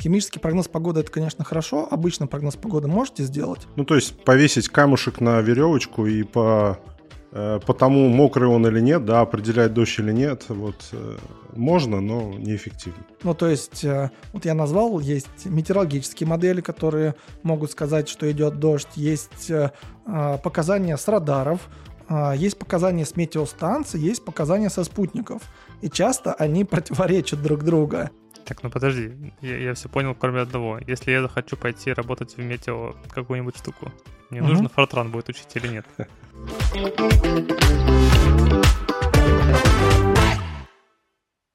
Химический прогноз погоды это, конечно, хорошо. Обычно прогноз погоды можете сделать. Ну, то есть повесить камушек на веревочку и по Э, потому мокрый он или нет, да, определять дождь или нет, вот э, можно, но неэффективно. Ну, то есть, э, вот я назвал, есть метеорологические модели, которые могут сказать, что идет дождь, есть показания с радаров, есть показания с метеостанций, есть показания со спутников. И часто они противоречат друг друга. Так, ну подожди, я, я все понял, кроме одного. Если я захочу пойти работать в метео какую-нибудь штуку, мне угу. нужно фортран будет учить или нет?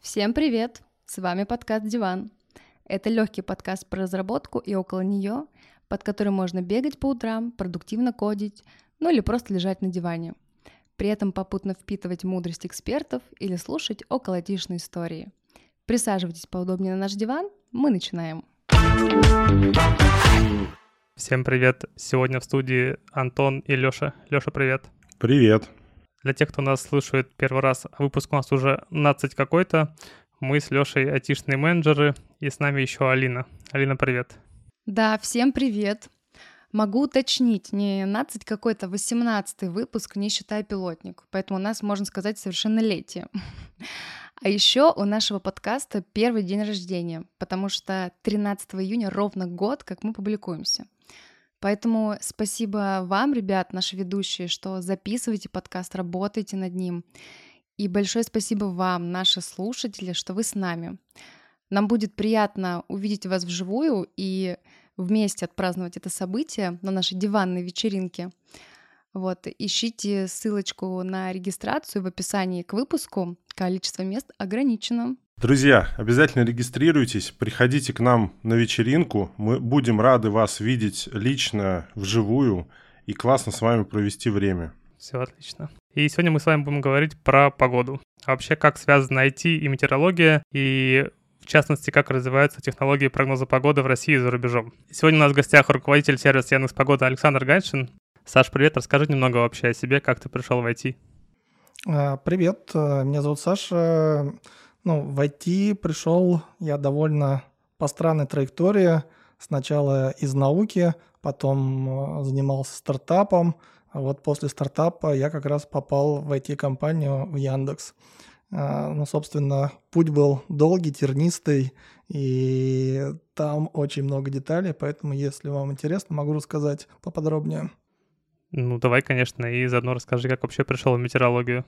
Всем привет! С вами подкаст «Диван». Это легкий подкаст про разработку и около нее, под который можно бегать по утрам, продуктивно кодить, ну или просто лежать на диване. При этом попутно впитывать мудрость экспертов или слушать околотишные истории – Присаживайтесь поудобнее на наш диван, мы начинаем. Всем привет! Сегодня в студии Антон и Лёша. Лёша, привет! Привет! Для тех, кто нас слушает первый раз, выпуск у нас уже 15 какой-то. Мы с Лёшей айтишные менеджеры, и с нами еще Алина. Алина, привет! Да, всем привет! Могу уточнить, не 15 какой-то, 18 выпуск, не считая пилотник. Поэтому у нас, можно сказать, совершеннолетие. А еще у нашего подкаста первый день рождения, потому что 13 июня ровно год, как мы публикуемся. Поэтому спасибо вам, ребят, наши ведущие, что записываете подкаст, работаете над ним. И большое спасибо вам, наши слушатели, что вы с нами. Нам будет приятно увидеть вас вживую и вместе отпраздновать это событие на нашей диванной вечеринке. Вот, ищите ссылочку на регистрацию в описании к выпуску. Количество мест ограничено. Друзья, обязательно регистрируйтесь, приходите к нам на вечеринку. Мы будем рады вас видеть лично, вживую и классно с вами провести время. Все отлично. И сегодня мы с вами будем говорить про погоду. А вообще, как связаны IT и метеорология, и в частности, как развиваются технологии прогноза погоды в России и за рубежом. Сегодня у нас в гостях руководитель сервиса Яндекс Погода Александр Ганшин. Саш, привет, расскажи немного вообще о себе, как ты пришел в IT. А, привет, э, меня зовут Саша. Ну, в IT пришел я довольно по странной траектории. Сначала из науки, потом э, занимался стартапом, а вот после стартапа я как раз попал в IT-компанию в Яндекс. А, ну, собственно, путь был долгий, тернистый, и там очень много деталей, поэтому, если вам интересно, могу рассказать поподробнее. Ну, давай, конечно, и заодно расскажи, как вообще пришел в метеорологию.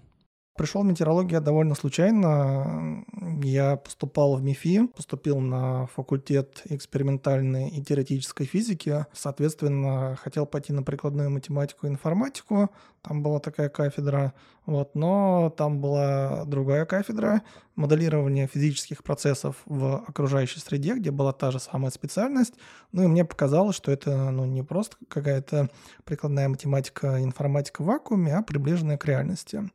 Пришел в метеорологию довольно случайно. Я поступал в МИФИ, поступил на факультет экспериментальной и теоретической физики. Соответственно, хотел пойти на прикладную математику и информатику. Там была такая кафедра. Вот, но там была другая кафедра моделирования физических процессов в окружающей среде, где была та же самая специальность. Ну и мне показалось, что это ну, не просто какая-то прикладная математика, информатика в вакууме, а приближенная к реальности.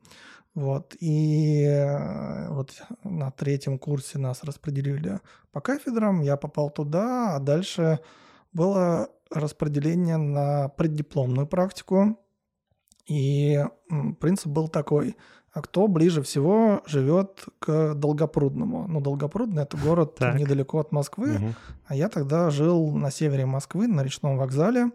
Вот, и э, вот на третьем курсе нас распределили по кафедрам, я попал туда, а дальше было распределение на преддипломную практику. И принцип был такой, а кто ближе всего живет к Долгопрудному? Ну, Долгопрудный — это город так. недалеко от Москвы, угу. а я тогда жил на севере Москвы, на речном вокзале,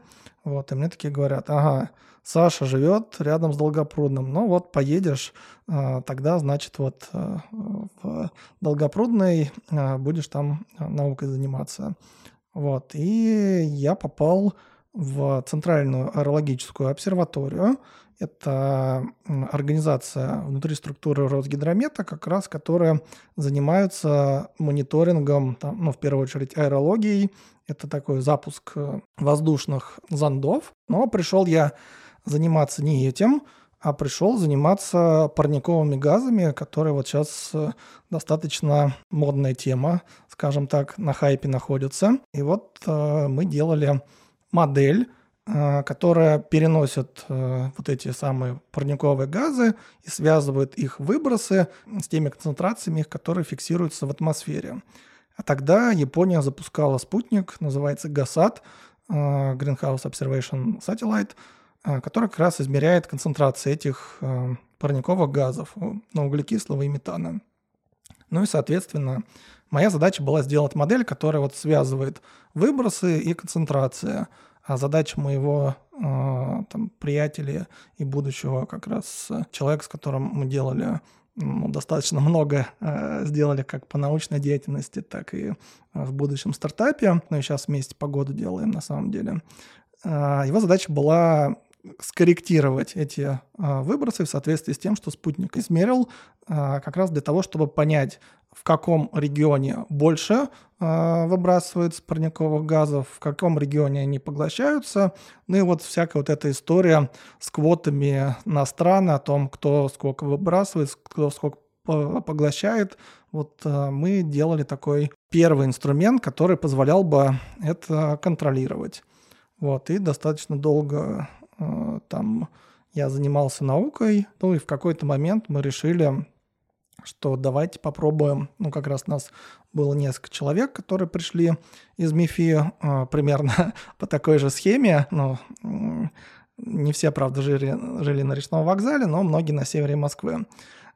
вот, и мне такие говорят, ага, Саша живет рядом с Долгопрудным. Ну вот поедешь, а, тогда, значит, вот а, в Долгопрудной а, будешь там наукой заниматься. Вот. И я попал в Центральную аэрологическую обсерваторию. Это организация внутри структуры Росгидромета, как раз которая занимается мониторингом, там, ну, в первую очередь, аэрологией. Это такой запуск э, воздушных зондов. Но пришел я заниматься не этим, а пришел заниматься парниковыми газами, которые вот сейчас э, достаточно модная тема, скажем так, на хайпе находится. И вот э, мы делали модель, э, которая переносит э, вот эти самые парниковые газы и связывает их выбросы с теми концентрациями, которые фиксируются в атмосфере. А тогда Япония запускала спутник, называется GASAT, э, Greenhouse Observation Satellite – который как раз измеряет концентрацию этих парниковых газов, ну, углекислого и метана. Ну и, соответственно, моя задача была сделать модель, которая вот связывает выбросы и концентрация. А задача моего э, там, приятеля и будущего как раз человека, с которым мы делали ну, достаточно много э, сделали как по научной деятельности, так и в будущем стартапе. Ну и сейчас вместе погоду делаем на самом деле. Э, его задача была скорректировать эти э, выбросы в соответствии с тем, что спутник измерил, э, как раз для того, чтобы понять, в каком регионе больше э, выбрасывается парниковых газов, в каком регионе они поглощаются. Ну и вот всякая вот эта история с квотами на страны о том, кто сколько выбрасывает, кто сколько поглощает. Вот мы делали такой первый инструмент, который позволял бы это контролировать. Вот, и достаточно долго там я занимался наукой, ну и в какой-то момент мы решили что давайте попробуем, ну как раз нас было несколько человек, которые пришли из МИФИ э, примерно по такой же схеме, ну не все, правда, жили, жили на речном вокзале, но многие на севере Москвы.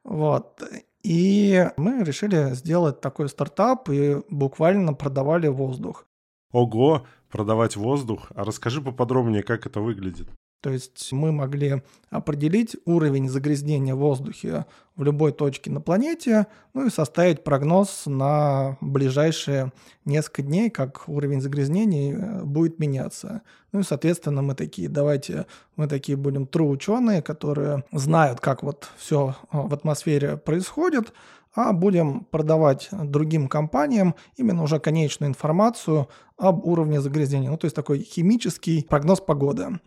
Вот. И мы решили сделать такой стартап и буквально продавали воздух. Ого, продавать воздух. А расскажи поподробнее, как это выглядит. То есть мы могли определить уровень загрязнения в воздухе в любой точке на планете, ну и составить прогноз на ближайшие несколько дней, как уровень загрязнений э, будет меняться. Ну и, соответственно, мы такие, давайте, мы такие будем true ученые, которые знают, как вот все э, в атмосфере происходит, а будем продавать другим компаниям именно уже конечную информацию об уровне загрязнения. Ну, то есть такой химический прогноз погоды.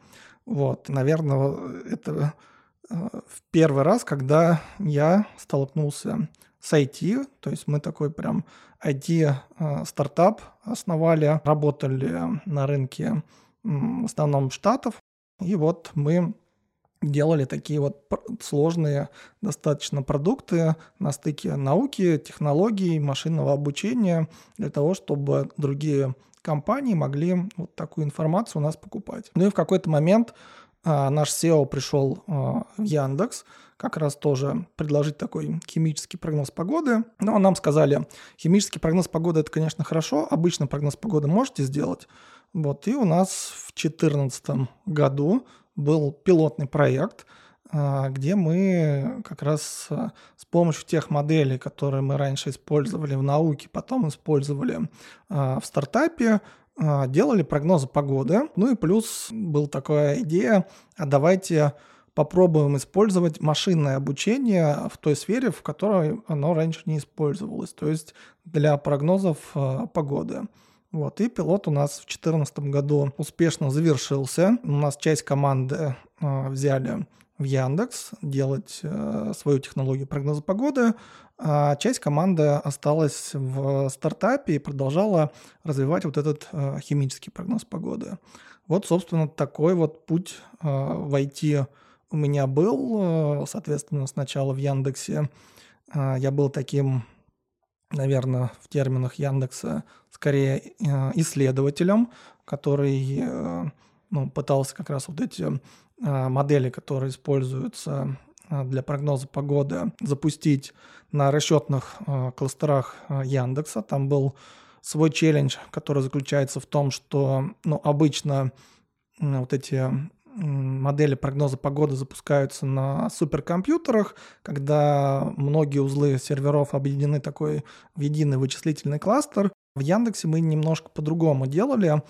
Вот, наверное, это э, в первый раз, когда я столкнулся с IT, то есть мы такой прям IT-стартап э, основали, работали на рынке в основном штатов, и вот мы делали такие вот сложные достаточно продукты на стыке науки, технологий, машинного обучения для того, чтобы другие компании могли вот такую информацию у нас покупать. Ну и в какой-то момент а, наш SEO пришел а, в Яндекс, как раз тоже предложить такой химический прогноз погоды. Но нам сказали, химический прогноз погоды это, конечно, хорошо, обычно прогноз погоды можете сделать. Вот, и у нас в 2014 году был пилотный проект – а, где мы как раз а, с помощью тех моделей, которые мы раньше использовали в науке, потом использовали а, в стартапе, делали прогнозы погоды. Ну и плюс была такая идея, а давайте попробуем использовать машинное обучение в той сфере, в которой оно раньше не использовалось, то есть для прогнозов погоды. Вот, и пилот у нас в 2014 году успешно завершился. У нас часть команды взяли в Яндекс делать э, свою технологию прогноза погоды, а часть команды осталась в стартапе и продолжала развивать вот этот э, химический прогноз погоды. Вот, собственно, такой вот путь э, в IT у меня был. Соответственно, сначала в Яндексе я был таким, наверное, в терминах Яндекса скорее исследователем, который ну, пытался как раз вот эти модели, которые используются а, для прогноза погоды, запустить на расчетных а, кластерах Яндекса. Там был свой челлендж, который заключается в том, что ну, обычно вот эти модели прогноза погоды запускаются на суперкомпьютерах, когда многие узлы серверов объединены такой в единый вычислительный кластер. В Яндексе мы немножко по-другому делали.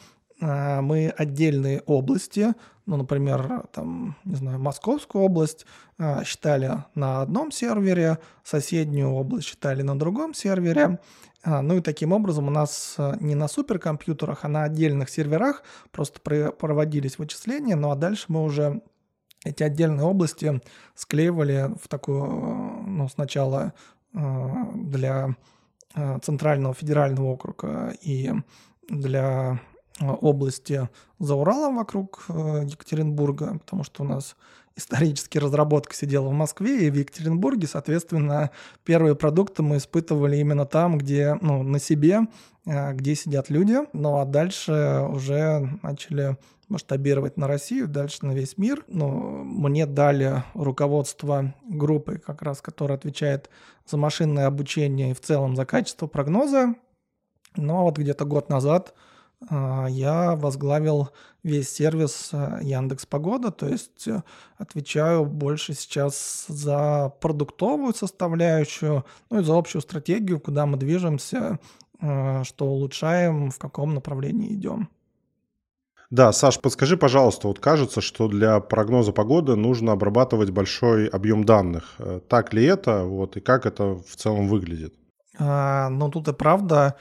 А, мы отдельные области, ну, например, там, не знаю, Московскую область а, считали на одном сервере, соседнюю область считали на другом сервере. А, ну и таким образом у нас не на суперкомпьютерах, а на отдельных серверах просто проводились вычисления, ну а дальше мы уже эти отдельные области склеивали в такую, ну, сначала для Центрального федерального округа и для области за Уралом вокруг Екатеринбурга, потому что у нас исторически разработка сидела в Москве и в Екатеринбурге, соответственно, первые продукты мы испытывали именно там, где, ну, на себе, где сидят люди. Ну, а дальше уже начали масштабировать на Россию, дальше на весь мир. Но мне дали руководство группы, как раз, которая отвечает за машинное обучение и в целом за качество прогноза. Но вот где-то год назад я возглавил весь сервис а, Яндекс Погода, то есть э, отвечаю больше сейчас за продуктовую составляющую, ну и за общую стратегию, куда мы движемся, а, что улучшаем, в каком направлении идем. Да, Саш, подскажи, пожалуйста, вот кажется, что для прогноза погоды нужно обрабатывать большой объем данных. Э, так ли это, вот, и как это в целом выглядит? А, ну, тут и правда, а,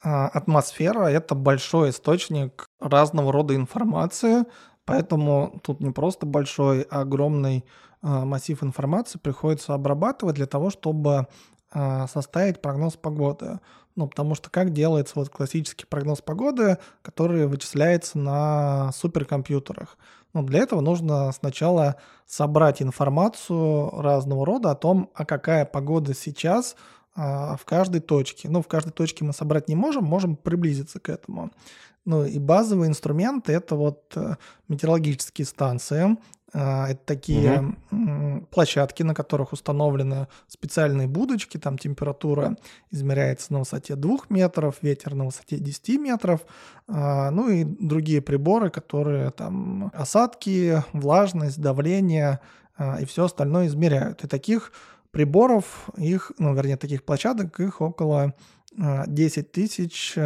атмосфера — это большой источник разного рода информации, поэтому тут не просто большой, а огромный а, массив информации приходится обрабатывать для того, чтобы а, составить прогноз погоды. Ну, потому что как делается вот классический прогноз погоды, который вычисляется на суперкомпьютерах? Ну, для этого нужно сначала собрать информацию разного рода о том, а какая погода сейчас а, в каждой точке. Ну, в каждой точке мы собрать не можем, можем приблизиться к этому. Ну, и базовые инструменты — это вот э, метеорологические станции, а, это такие угу. площадки, на которых установлены специальные будочки, там температура измеряется на высоте 2 метров, ветер на высоте 10 метров, а, ну и другие приборы, которые там осадки, влажность, давление а, и все остальное измеряют. И таких приборов, их, ну, вернее, таких площадок, их около 10 тысяч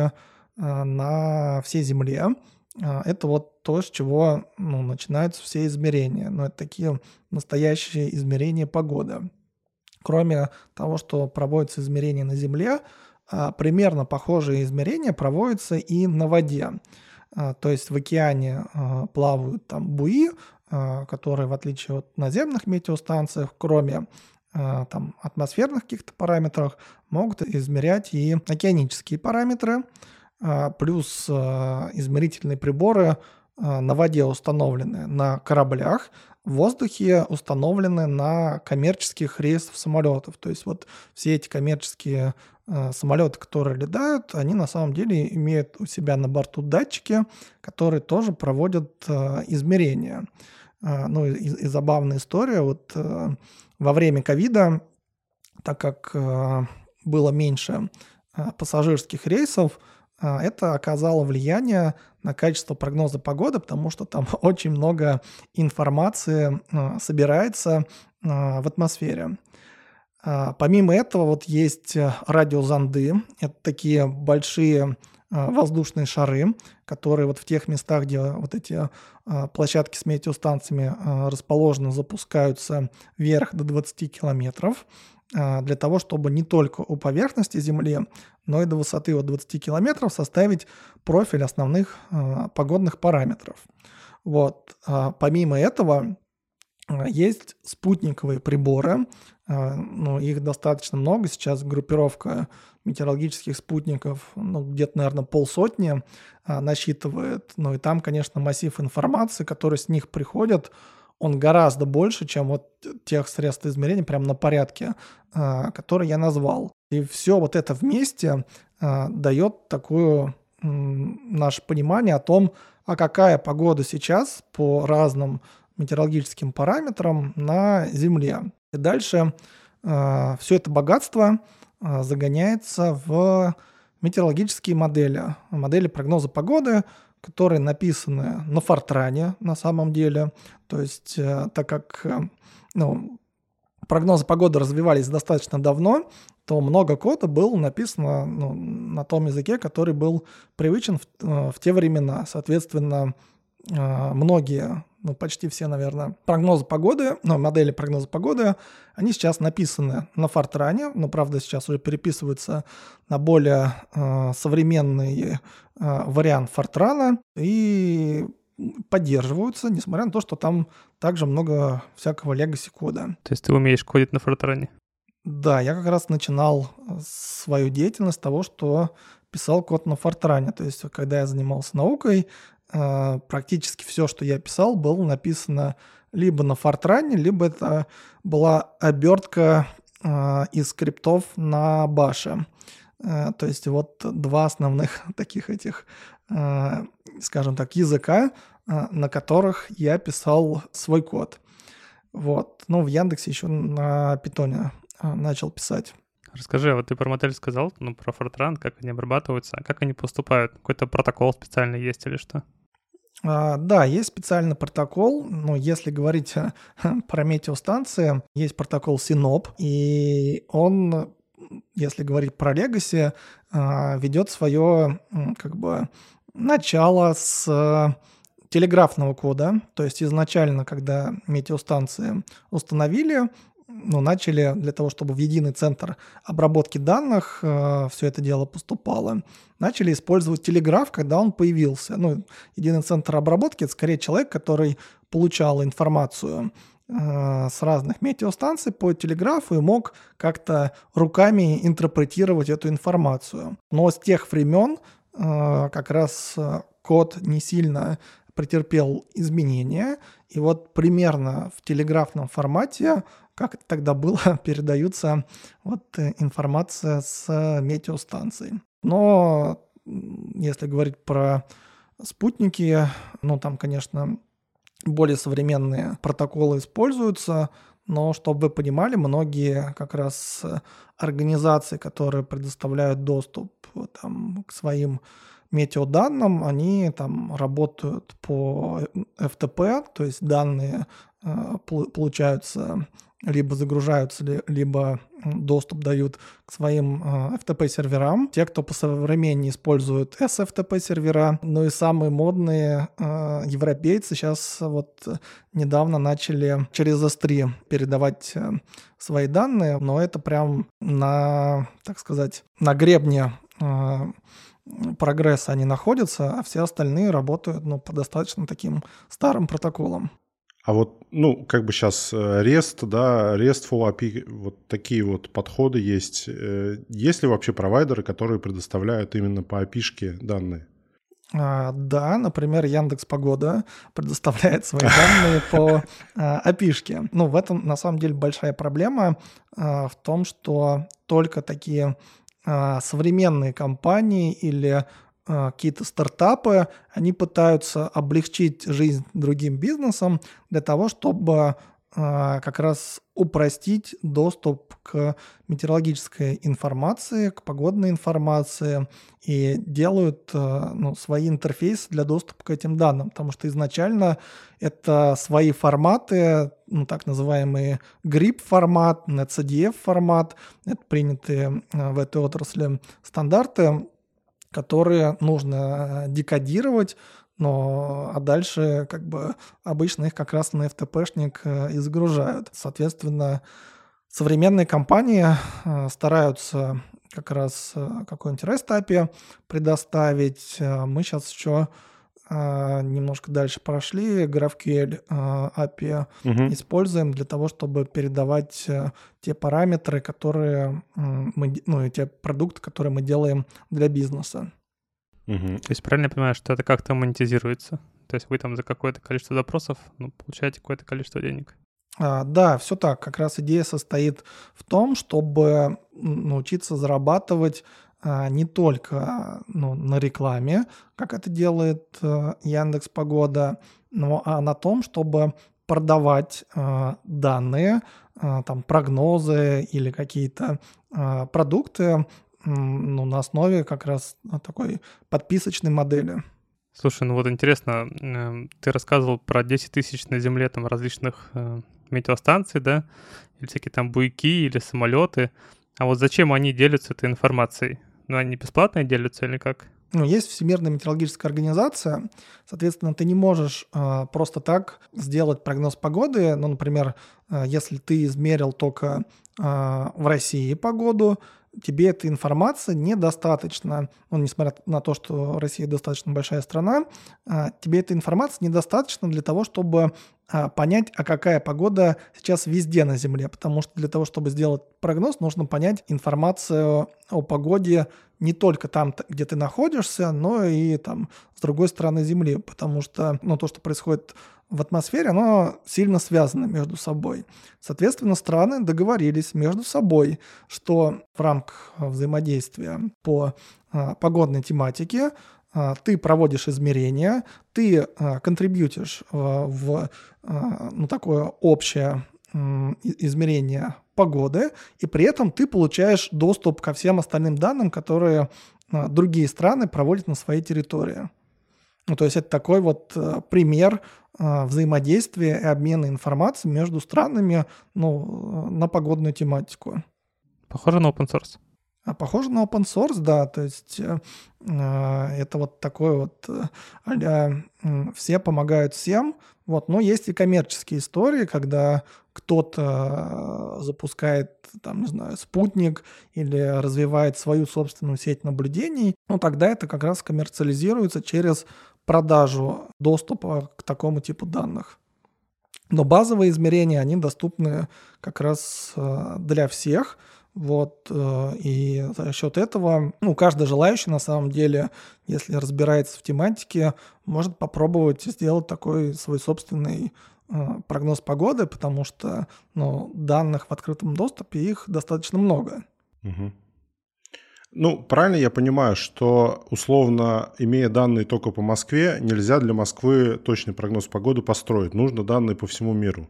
на всей Земле. А, это вот то, с чего ну, начинаются все измерения. Но это такие настоящие измерения погоды. Кроме того, что проводятся измерения на Земле, примерно похожие измерения проводятся и на воде. То есть в океане плавают там буи, которые, в отличие от наземных метеостанций, кроме там, атмосферных каких-то параметров, могут измерять и океанические параметры. А, плюс а, измерительные приборы на воде установлены на кораблях, в воздухе установлены на коммерческих рейсах самолетов. То есть вот все эти коммерческие самолеты, которые летают, они на самом деле имеют у себя на борту датчики, которые тоже проводят измерения. Ну и, и забавная история. Вот во время ковида, так как было меньше пассажирских рейсов, а, это оказало влияние на качество прогноза погоды, потому что там очень много информации а, собирается а, в атмосфере. Помимо этого вот есть радиозонды. Это такие большие воздушные шары, которые вот в тех местах, где вот эти площадки с метеостанциями расположены, запускаются вверх до 20 километров. Для того, чтобы не только у поверхности Земли, но и до высоты от 20 километров составить профиль основных погодных параметров. Вот. Помимо этого, есть спутниковые приборы, ну, их достаточно много, сейчас группировка метеорологических спутников, ну, где-то, наверное, полсотни насчитывает, ну, и там, конечно, массив информации, который с них приходит, он гораздо больше, чем вот тех средств измерения, прямо на порядке, а, которые я назвал. И все вот это вместе а, дает такое наше понимание о том, а какая погода сейчас по разным метеорологическим параметрам на Земле. И дальше а, все это богатство загоняется в метеорологические модели, модели прогноза погоды, которые написаны на Фортране на самом деле. То есть, э, так как э, ну, прогнозы погоды развивались достаточно давно, то много кода было написано ну, на том языке, который был привычен в, э, в те времена. Соответственно, многие, ну почти все, наверное, прогнозы погоды, ну, модели прогноза погоды, они сейчас написаны на Фортране, но, правда, сейчас уже переписываются на более э, современный э, вариант Фортрана и поддерживаются, несмотря на то, что там также много всякого легаси кода. То есть ты умеешь кодить на Фортране? Да, я как раз начинал свою деятельность с того, что писал код на Фортране. То есть, когда я занимался наукой, э, практически все, что я писал, было написано либо на Фортране, либо это была обертка э, из скриптов на баше. Э, то есть вот два основных таких этих, скажем так, языка, на которых я писал свой код. Вот. Ну, в Яндексе еще на питоне начал писать. Расскажи, а вот ты про модель сказал, ну, про Fortran, как они обрабатываются, а как они поступают? Какой-то протокол специальный есть или что? А, да, есть специальный протокол, но если говорить про метеостанции, есть протокол Synop, и он, если говорить про Legacy, а, ведет свое как бы начало с телеграфного кода, то есть изначально, когда метеостанции установили, ну, начали для того, чтобы в единый центр обработки данных э, все это дело поступало, начали использовать телеграф, когда он появился. Ну, единый центр обработки – это скорее человек, который получал информацию э, с разных метеостанций по телеграфу и мог как-то руками интерпретировать эту информацию. Но с тех времен э, как раз э, код не сильно претерпел изменения, и вот примерно в телеграфном формате как это тогда было, передаются вот э, информация с метеостанций. Но если говорить про спутники, ну там, конечно, более современные протоколы используются, но чтобы вы понимали, многие как раз организации, которые предоставляют доступ там, к своим метеоданным, они там работают по FTP, то есть данные э, получаются либо загружаются, либо доступ дают к своим э, FTP-серверам. Те, кто по современнее используют SFTP-сервера, ну и самые модные э, европейцы сейчас вот недавно начали через S3 передавать э, свои данные, но это прям на, так сказать, на гребне прогресса они находятся, а все остальные работают ну, по достаточно таким старым протоколам. А вот, ну, как бы сейчас э, REST, да, RESTful API, вот такие вот подходы есть. Э, есть ли вообще провайдеры, которые предоставляют именно по API данные? А, да, например, Яндекс Погода предоставляет свои данные по API. А, ну, в этом на самом деле большая проблема а, в том, что только такие современные компании или какие-то стартапы, они пытаются облегчить жизнь другим бизнесам для того, чтобы а, как раз упростить доступ к метеорологической информации, к погодной информации и делают а, ну, свои интерфейсы для доступа к этим данным, потому что изначально это свои форматы, ну, так называемые GRIP формат, NetCDF формат, это принятые в этой отрасли стандарты, которые нужно э, декодировать, но а дальше как бы обычно их как раз на FTP-шник э, и загружают. Соответственно, современные компании э, стараются как раз какой-нибудь REST API предоставить. Мы сейчас еще немножко дальше прошли, GraphQL а, API угу. используем для того, чтобы передавать э, те параметры, которые мы, ну, те продукты, которые мы делаем для бизнеса. Угу. То есть правильно я понимаю, что это как-то монетизируется? То есть вы там за какое-то количество запросов ну, получаете какое-то количество денег? А, да, все так. Как раз идея состоит в том, чтобы научиться зарабатывать а, не только ну, на рекламе, как это делает э, Яндекс Погода, но а на том, чтобы продавать э, данные, э, там прогнозы или какие-то продукты ну, на основе как раз такой подписочной модели. Слушай, ну вот интересно, ты рассказывал про 10 тысяч на Земле там различных метеостанций, да, или всякие там буйки или самолеты. А вот зачем они делятся этой информацией? Но они бесплатные делятся или как? Ну, есть Всемирная метеорологическая организация, соответственно, ты не можешь э, просто так сделать прогноз погоды. Ну, например, э, если ты измерил только э, в России погоду, тебе эта информация недостаточно, ну, несмотря на то, что Россия достаточно большая страна, э, тебе эта информация недостаточно для того, чтобы а, понять, а какая погода сейчас везде на Земле, потому что для того, чтобы сделать прогноз, нужно понять информацию о погоде не только там, где ты находишься, но и там с другой стороны Земли, потому что ну, то, что происходит в атмосфере, оно сильно связано между собой. Соответственно, страны договорились между собой, что в рамках взаимодействия по а, погодной тематике а, ты проводишь измерения, ты а, контрибьютишь а, в ну, такое общее измерение погоды, и при этом ты получаешь доступ ко всем остальным данным, которые другие страны проводят на своей территории. Ну, то есть это такой вот пример взаимодействия и обмена информацией между странами ну, на погодную тематику. Похоже на open source. А похоже на open source, да, то есть э, э это вот такой вот а все помогают всем, вот, но есть и коммерческие истории, когда кто-то запускает, там, не знаю, спутник или развивает свою собственную сеть наблюдений, ну, тогда это как раз коммерциализируется через продажу доступа к такому типу данных. Но базовые измерения, они доступны как раз для всех – вот, э, и за счет этого, ну, каждый желающий, на самом деле, если разбирается в тематике, может попробовать сделать такой свой собственный э, прогноз погоды, потому что, ну, данных в открытом доступе, их достаточно много. Угу. Ну, правильно я понимаю, что условно, имея данные только по Москве, нельзя для Москвы точный прогноз погоды построить. Нужно данные по всему миру.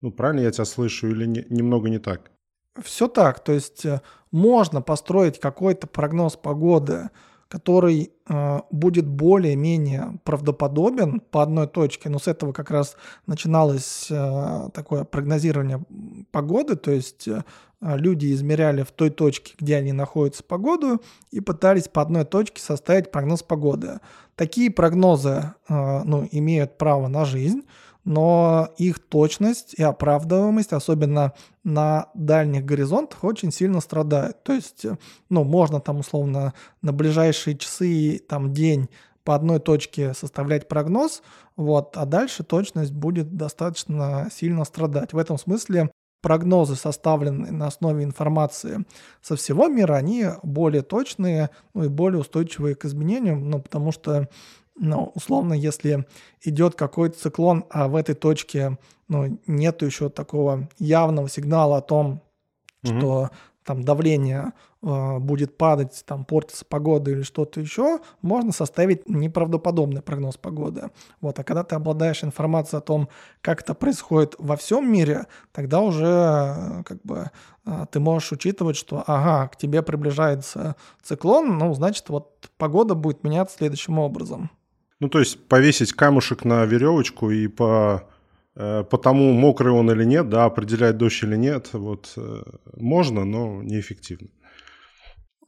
Ну, правильно я тебя слышу или не, немного не так? Все так, то есть э, можно построить какой-то прогноз погоды, который э, будет более-менее правдоподобен по одной точке, но с этого как раз начиналось э, такое прогнозирование погоды, то есть э, люди измеряли в той точке, где они находятся погоду, и пытались по одной точке составить прогноз погоды. Такие прогнозы э, ну, имеют право на жизнь, но их точность и оправдываемость, особенно на дальних горизонтах, очень сильно страдает. То есть, ну, можно там условно на ближайшие часы, там день по одной точке составлять прогноз, вот, а дальше точность будет достаточно сильно страдать. В этом смысле прогнозы, составленные на основе информации со всего мира, они более точные ну, и более устойчивые к изменениям, ну, потому что но условно, если идет какой-то циклон, а в этой точке ну, нет еще такого явного сигнала о том, угу. что там давление э, будет падать, там портится погода или что-то еще, можно составить неправдоподобный прогноз погоды. Вот, а когда ты обладаешь информацией о том, как это происходит во всем мире, тогда уже э, как бы э, ты можешь учитывать, что ага, к тебе приближается циклон, ну, значит, вот погода будет меняться следующим образом. Ну, то есть повесить камушек на веревочку и по, э, по тому, мокрый он или нет, да, определять дождь или нет, вот э, можно, но неэффективно.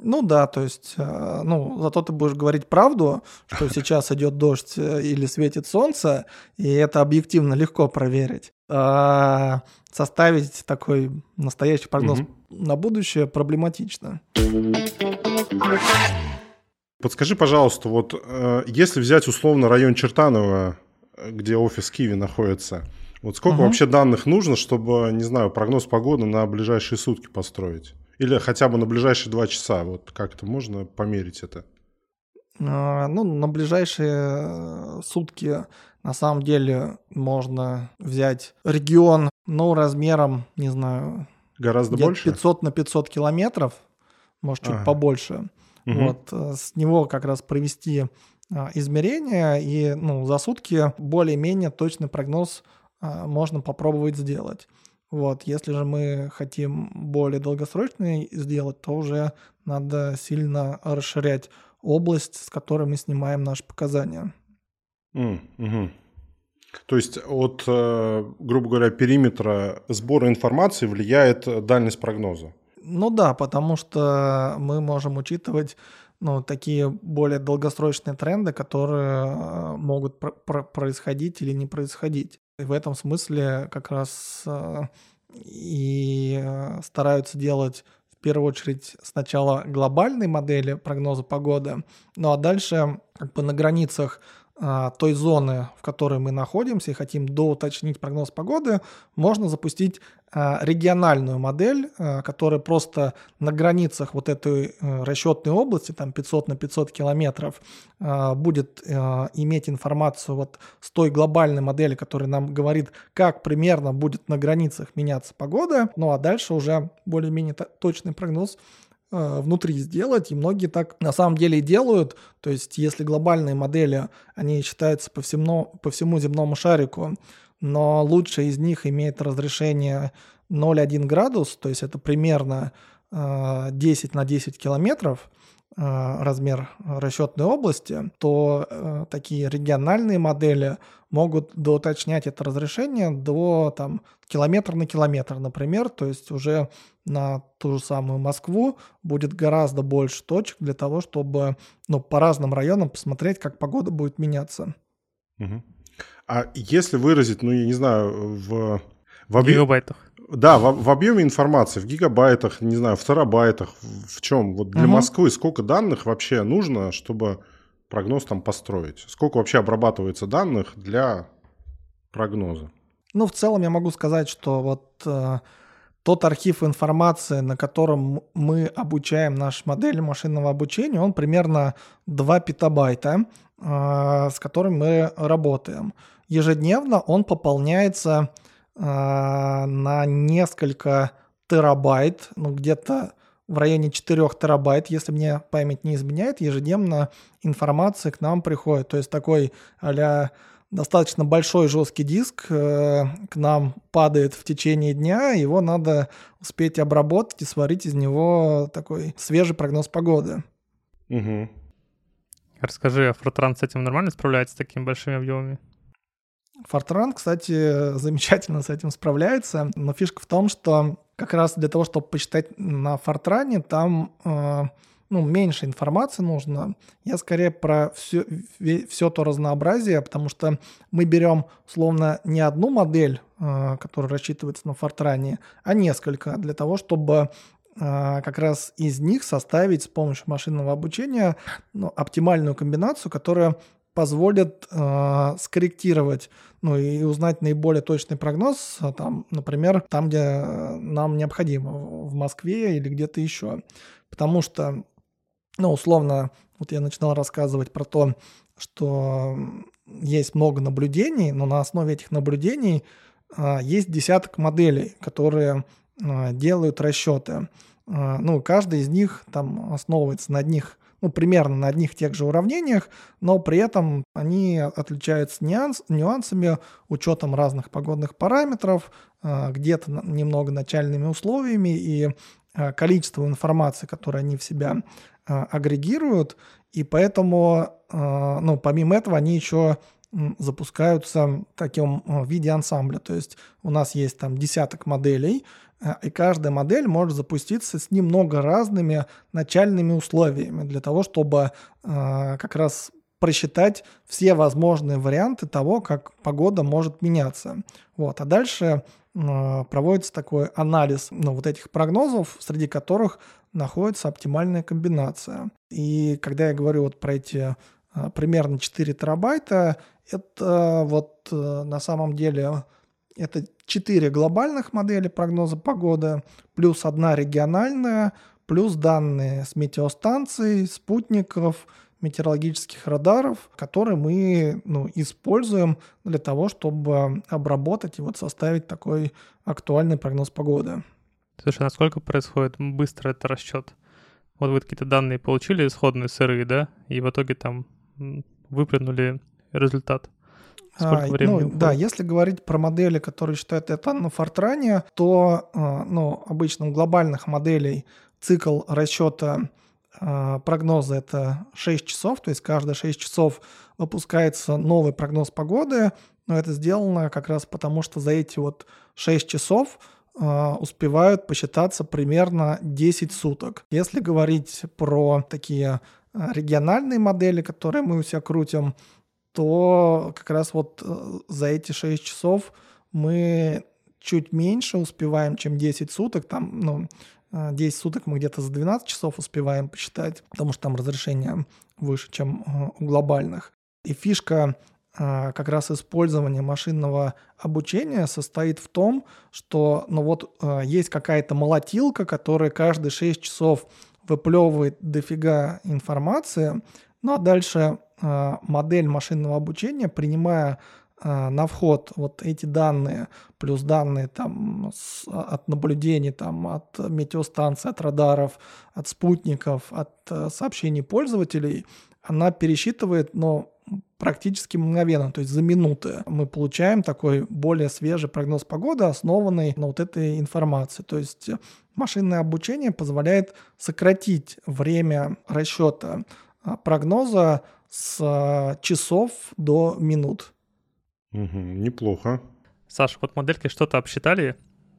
Ну да, то есть, э, ну, зато ты будешь говорить правду, что сейчас идет дождь или светит солнце, и это объективно легко проверить. А составить такой настоящий прогноз угу. на будущее проблематично. Подскажи, пожалуйста, вот э, если взять условно район Чертанова, где офис Киви находится, вот сколько угу. вообще данных нужно, чтобы, не знаю, прогноз погоды на ближайшие сутки построить? Или хотя бы на ближайшие два часа? Вот как это можно померить это? А, ну, на ближайшие э, сутки на самом деле можно взять регион, ну, размером, не знаю... Гораздо больше? 500 на 500 километров, может, чуть ага. побольше. Угу. Вот, э, с него как раз провести а, измерения, и ну, за сутки более-менее точный прогноз а, можно попробовать сделать. Вот, если же мы хотим более долгосрочный сделать, то уже надо сильно расширять область, с которой мы снимаем наши показания. Mm, угу. То есть от, э, грубо говоря, периметра сбора информации влияет дальность прогноза? Ну да, потому что мы можем учитывать ну, такие более долгосрочные тренды, которые э, могут пр- пр- происходить или не происходить. И в этом смысле как раз э, и э, стараются делать в первую очередь сначала глобальные модели прогноза погоды, ну а дальше как бы на границах той зоны, в которой мы находимся и хотим доуточнить прогноз погоды, можно запустить а, региональную модель, а, которая просто на границах вот этой э, расчетной области, там 500 на 500 километров, будет иметь информацию вот с той глобальной модели, которая нам говорит, как примерно будет на границах меняться погода, ну а дальше уже более-менее точный прогноз Э, внутри сделать, и многие так на самом деле и делают. То есть если глобальные модели, они считаются по всему, по всему земному шарику, но лучшая из них имеет разрешение 0,1 градус, то есть это примерно 10 э, на 10 километров, э, размер расчетной области, то такие региональные модели могут доуточнять это разрешение до там, километр на километр, например, то есть уже на ту же самую Москву будет гораздо больше точек для того, чтобы ну, по разным районам посмотреть, как погода будет меняться. Угу. А если выразить, ну, я не знаю, в... В объ... гигабайтах. Да, в, в объеме информации, в гигабайтах, не знаю, в терабайтах, в чем? Вот для угу. Москвы сколько данных вообще нужно, чтобы прогноз там построить? Сколько вообще обрабатывается данных для прогноза? Ну, в целом я могу сказать, что вот э, тот архив информации, на котором мы обучаем наш модель машинного обучения, он примерно 2 петабайта, э, с которым мы работаем. Ежедневно он пополняется э, на несколько терабайт, ну где-то в районе 4 терабайт, если мне память не изменяет, ежедневно информация к нам приходит. То есть такой а достаточно большой жесткий диск э, к нам падает в течение дня, его надо успеть обработать и сварить из него такой свежий прогноз погоды. Угу. Расскажи, а Fortran с этим нормально справляется, с такими большими объемами? Fortran, кстати, замечательно с этим справляется, но фишка в том, что как раз для того, чтобы посчитать на Fortran, там э, ну, меньше информации нужно. Я скорее про все, все то разнообразие, потому что мы берем, словно не одну модель, э, которая рассчитывается на Fortran, а несколько, для того, чтобы э, как раз из них составить с помощью машинного обучения ну, оптимальную комбинацию, которая позволит э, скорректировать, ну и узнать наиболее точный прогноз, э, там, например, там, где нам необходимо, в Москве или где-то еще. Потому что, ну, условно, вот я начинал рассказывать про то, что есть много наблюдений, но на основе этих наблюдений э, есть десяток моделей, которые э, делают расчеты. Э, ну, каждый из них там основывается на одних ну, примерно на одних тех же уравнениях, но при этом они отличаются нюанс, нюансами, учетом разных погодных параметров, а, где-то немного начальными условиями и а, количеством информации, которую они в себя а, агрегируют, и поэтому, ну, помимо этого, они еще запускаются в таком виде ансамбля. То есть у нас есть там десяток моделей, и каждая модель может запуститься с немного разными начальными условиями для того, чтобы как раз просчитать все возможные варианты того, как погода может меняться. Вот. А дальше проводится такой анализ ну, вот этих прогнозов, среди которых находится оптимальная комбинация. И когда я говорю вот про эти э, примерно 4 терабайта, это вот э, на самом деле это четыре глобальных модели прогноза погоды, плюс одна региональная, плюс данные с метеостанций, спутников, метеорологических радаров, которые мы ну, используем для того, чтобы обработать и вот составить такой актуальный прогноз погоды. Слушай, а насколько происходит быстро этот расчет? Вот вы какие-то данные получили исходные сырые, да, и в итоге там выплюнули результат. Сколько а, времени? Ну, да, если говорить про модели, которые считают это на Фортране, то а, ну, обычно у глобальных моделей цикл расчета а, прогноза это 6 часов, то есть каждые 6 часов выпускается новый прогноз погоды, но это сделано как раз потому, что за эти вот 6 часов успевают посчитаться примерно 10 суток. Если говорить про такие региональные модели, которые мы у себя крутим, то как раз вот э, за эти 6 часов мы чуть меньше успеваем, чем 10 суток. Там, ну, 10 э, суток мы где-то за 12 часов успеваем посчитать, потому что там разрешение выше, чем э, у глобальных. И фишка а, как раз использования машинного обучения состоит в том, что ну вот а, есть какая-то молотилка, которая каждые 6 часов выплевывает дофига информации, ну а дальше а, модель машинного обучения, принимая на вход вот эти данные, плюс данные там с, от наблюдений, там, от метеостанций, от радаров, от спутников, от сообщений пользователей, она пересчитывает, но практически мгновенно, то есть за минуты мы получаем такой более свежий прогноз погоды, основанный на вот этой информации. То есть машинное обучение позволяет сократить время расчета а, прогноза с а, часов до минут. Угу, неплохо. Саша, вот модельки что-то обсчитали,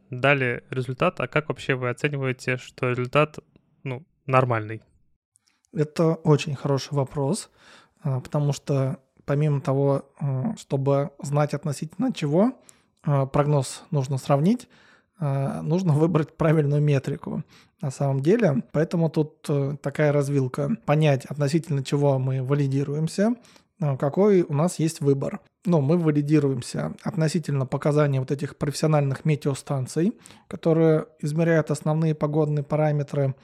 дали результат, а как вообще вы оцениваете, что результат ну, нормальный? Это очень хороший вопрос, а, потому что помимо того, э, чтобы знать относительно чего э, прогноз нужно сравнить, э, нужно выбрать правильную метрику на самом деле. Поэтому тут такая развилка. Понять, относительно чего мы валидируемся, какой у нас есть выбор. Ну, мы валидируемся относительно показаний вот этих профессиональных метеостанций, которые измеряют основные погодные параметры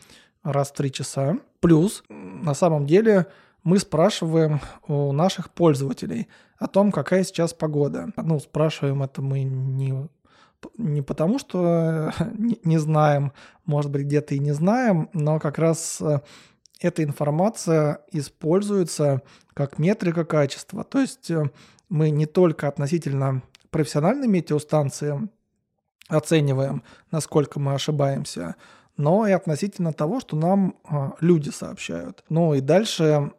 раз в три часа. Плюс, на самом деле, мы спрашиваем у наших пользователей о том, какая сейчас погода. Ну, спрашиваем это мы не, не потому, что не, не знаем, может быть, где-то и не знаем, но как раз э, эта информация используется как метрика качества. То есть э, мы не только относительно профессиональной метеостанции оцениваем, насколько мы ошибаемся, но и относительно того, что нам э, люди сообщают. Ну и дальше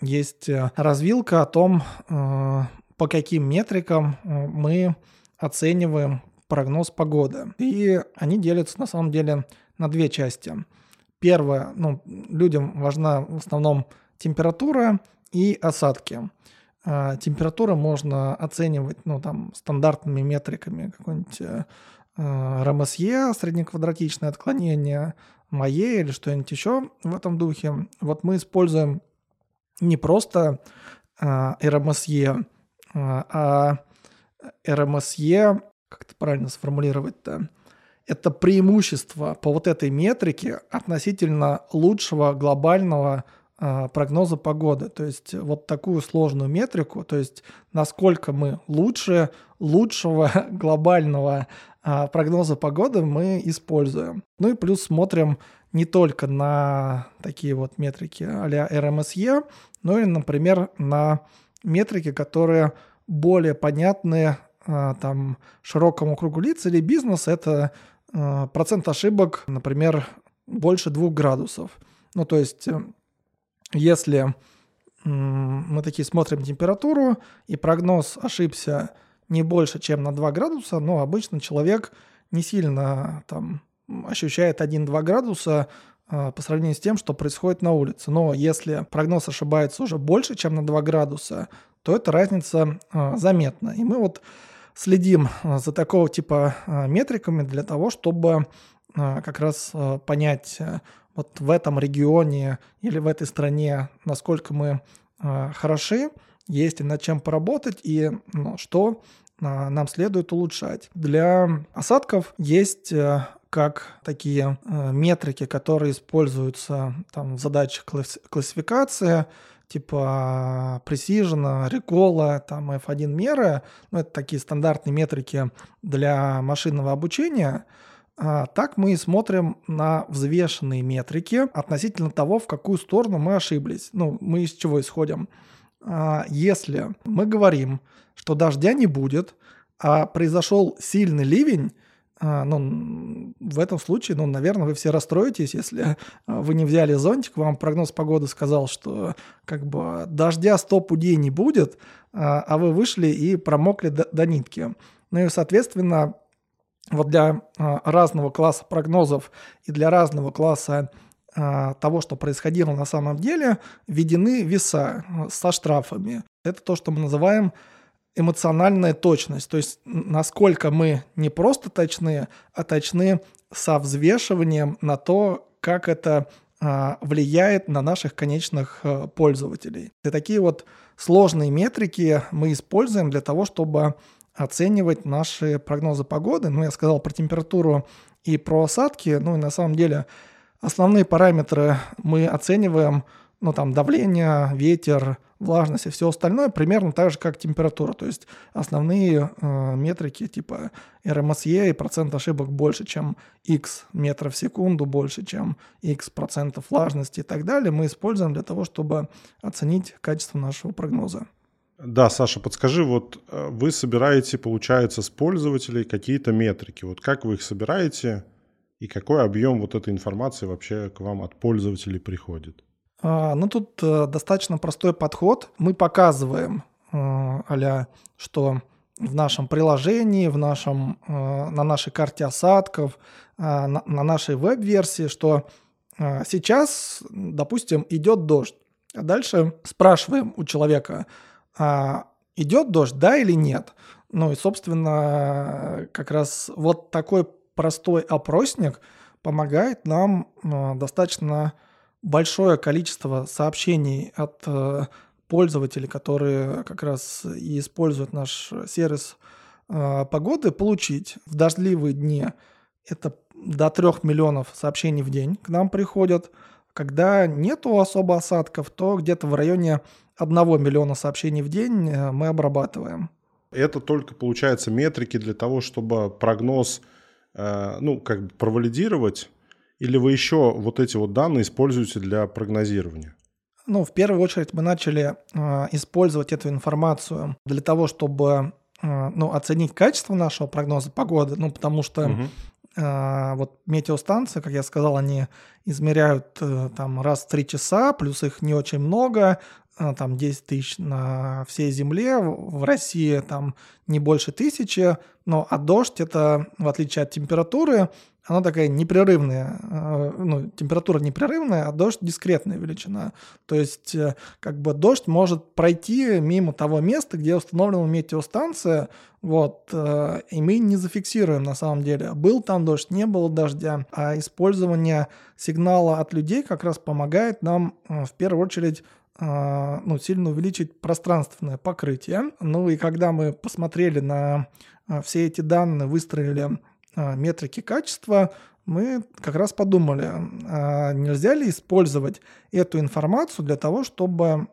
есть э, развилка о том, по каким метрикам мы оцениваем прогноз погоды. И они делятся на самом деле на две части. Первое, ну, людям важна в основном температура и осадки. Температуру можно оценивать, ну, там, стандартными метриками, какой-нибудь РМСЕ, среднеквадратичное отклонение, МАЕ или что-нибудь еще в этом духе. Вот мы используем не просто а, РМСЕ, а, а РМСЕ, как это правильно сформулировать-то, это преимущество по вот этой метрике относительно лучшего глобального а, прогноза погоды. То есть вот такую сложную метрику, то есть насколько мы лучше лучшего глобального а, прогноза погоды мы используем. Ну и плюс смотрим не только на такие вот метрики а-ля РМСЕ, но и, например, на метрики, которые более понятны а, там широкому кругу лиц или бизнес. Это процент ошибок, например, больше двух градусов. Ну, то есть, э, если мы такие смотрим температуру, и прогноз ошибся не больше, чем на 2 градуса, но обычно человек не сильно там ощущает 1-2 градуса а, по сравнению с тем, что происходит на улице. Но если прогноз ошибается уже больше, чем на 2 градуса, то эта разница заметна. И мы вот следим а, за такого типа метриками для того, чтобы как раз понять вот в этом регионе или в этой стране, насколько мы хороши, есть и над чем поработать, и ну, что нам следует улучшать. Для осадков есть э, как такие э, метрики, которые используются там, в задачах классификации, типа Precision, Recall, там F1 меры. Ну, это такие стандартные метрики для машинного обучения. А, так мы и смотрим на взвешенные метрики относительно того, в какую сторону мы ошиблись. Ну, мы из чего исходим? А, если мы говорим, что дождя не будет, а произошел сильный ливень, ну, в этом случае, ну, наверное, вы все расстроитесь, если а, вы не взяли зонтик, вам прогноз погоды сказал, что как бы дождя 100 пудей не будет, а, а вы вышли и промокли до, до нитки. Ну и, соответственно, вот для разного класса прогнозов и для разного класса того, что происходило на самом деле, введены веса со штрафами. Это то, что мы называем эмоциональная точность, то есть насколько мы не просто точны, а точны со взвешиванием на то, как это влияет на наших конечных пользователей. И такие вот сложные метрики мы используем для того, чтобы оценивать наши прогнозы погоды. Ну, я сказал про температуру и про осадки. Ну, и на самом деле основные параметры мы оцениваем, ну, там, давление, ветер, влажность и все остальное примерно так же, как температура. То есть основные э, метрики типа РМСЕ и процент ошибок больше, чем x метров в секунду, больше, чем x процентов влажности и так далее, мы используем для того, чтобы оценить качество нашего прогноза. Да, Саша, подскажи, вот э, вы собираете, получается, с пользователей какие-то метрики. Вот как вы их собираете и какой объем вот этой информации вообще к вам от пользователей приходит? А, ну, тут э, достаточно простой подход. Мы показываем, э, а что в нашем приложении, в нашем, на нашей карте осадков, на, на нашей веб-версии, что сейчас, допустим, идет дождь. А дальше спрашиваем у человека, а, идет дождь, да или нет. Ну и, собственно, как раз вот такой простой опросник помогает нам достаточно большое количество сообщений от а, пользователей, которые как раз и используют наш сервис а, погоды, получить. В дождливые дни это до 3 миллионов сообщений в день к нам приходят. Когда нету особо осадков, то где-то в районе 1 миллиона сообщений в день э, мы обрабатываем. Это только, получается, метрики для того, чтобы прогноз, э, ну, как бы провалидировать, или вы еще вот эти вот данные используете для прогнозирования? Ну, в первую очередь мы начали э, использовать эту информацию для того, чтобы э, ну, оценить качество нашего прогноза погоды, ну, потому что угу. э, вот метеостанции, как я сказал, они измеряют э, там раз в три часа, плюс их не очень много, а, там 10 тысяч на всей земле, в России там не больше тысячи, но а дождь это, в отличие от температуры, она такая непрерывная, а, ну, температура непрерывная, а дождь дискретная величина. То есть, э, как бы дождь может пройти мимо того места, где установлена метеостанция, вот, э, и мы не зафиксируем на самом деле, был там дождь, не было дождя, а использование сигнала от людей как раз помогает нам э, в первую очередь ну, сильно увеличить пространственное покрытие. Ну и когда мы посмотрели на все эти данные, выстроили метрики качества, мы как раз подумали, нельзя ли использовать эту информацию для того, чтобы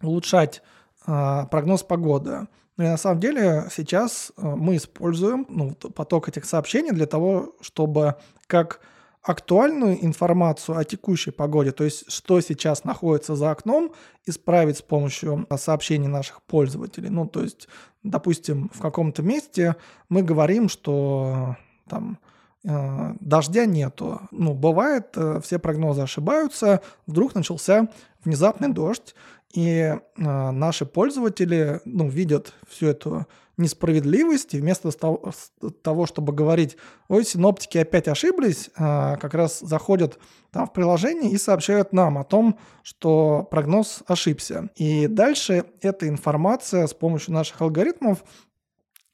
улучшать прогноз погоды. Ну и на самом деле сейчас мы используем ну, поток этих сообщений для того, чтобы как актуальную информацию о текущей погоде, то есть что сейчас находится за окном, исправить с помощью сообщений наших пользователей. Ну, то есть, допустим, в каком-то месте мы говорим, что там э, дождя нету. Ну, бывает, э, все прогнозы ошибаются, вдруг начался внезапный дождь, и э, наши пользователи ну, видят всю эту несправедливость, и вместо того, чтобы говорить, ой, синоптики опять ошиблись, как раз заходят там в приложение и сообщают нам о том, что прогноз ошибся. И дальше эта информация с помощью наших алгоритмов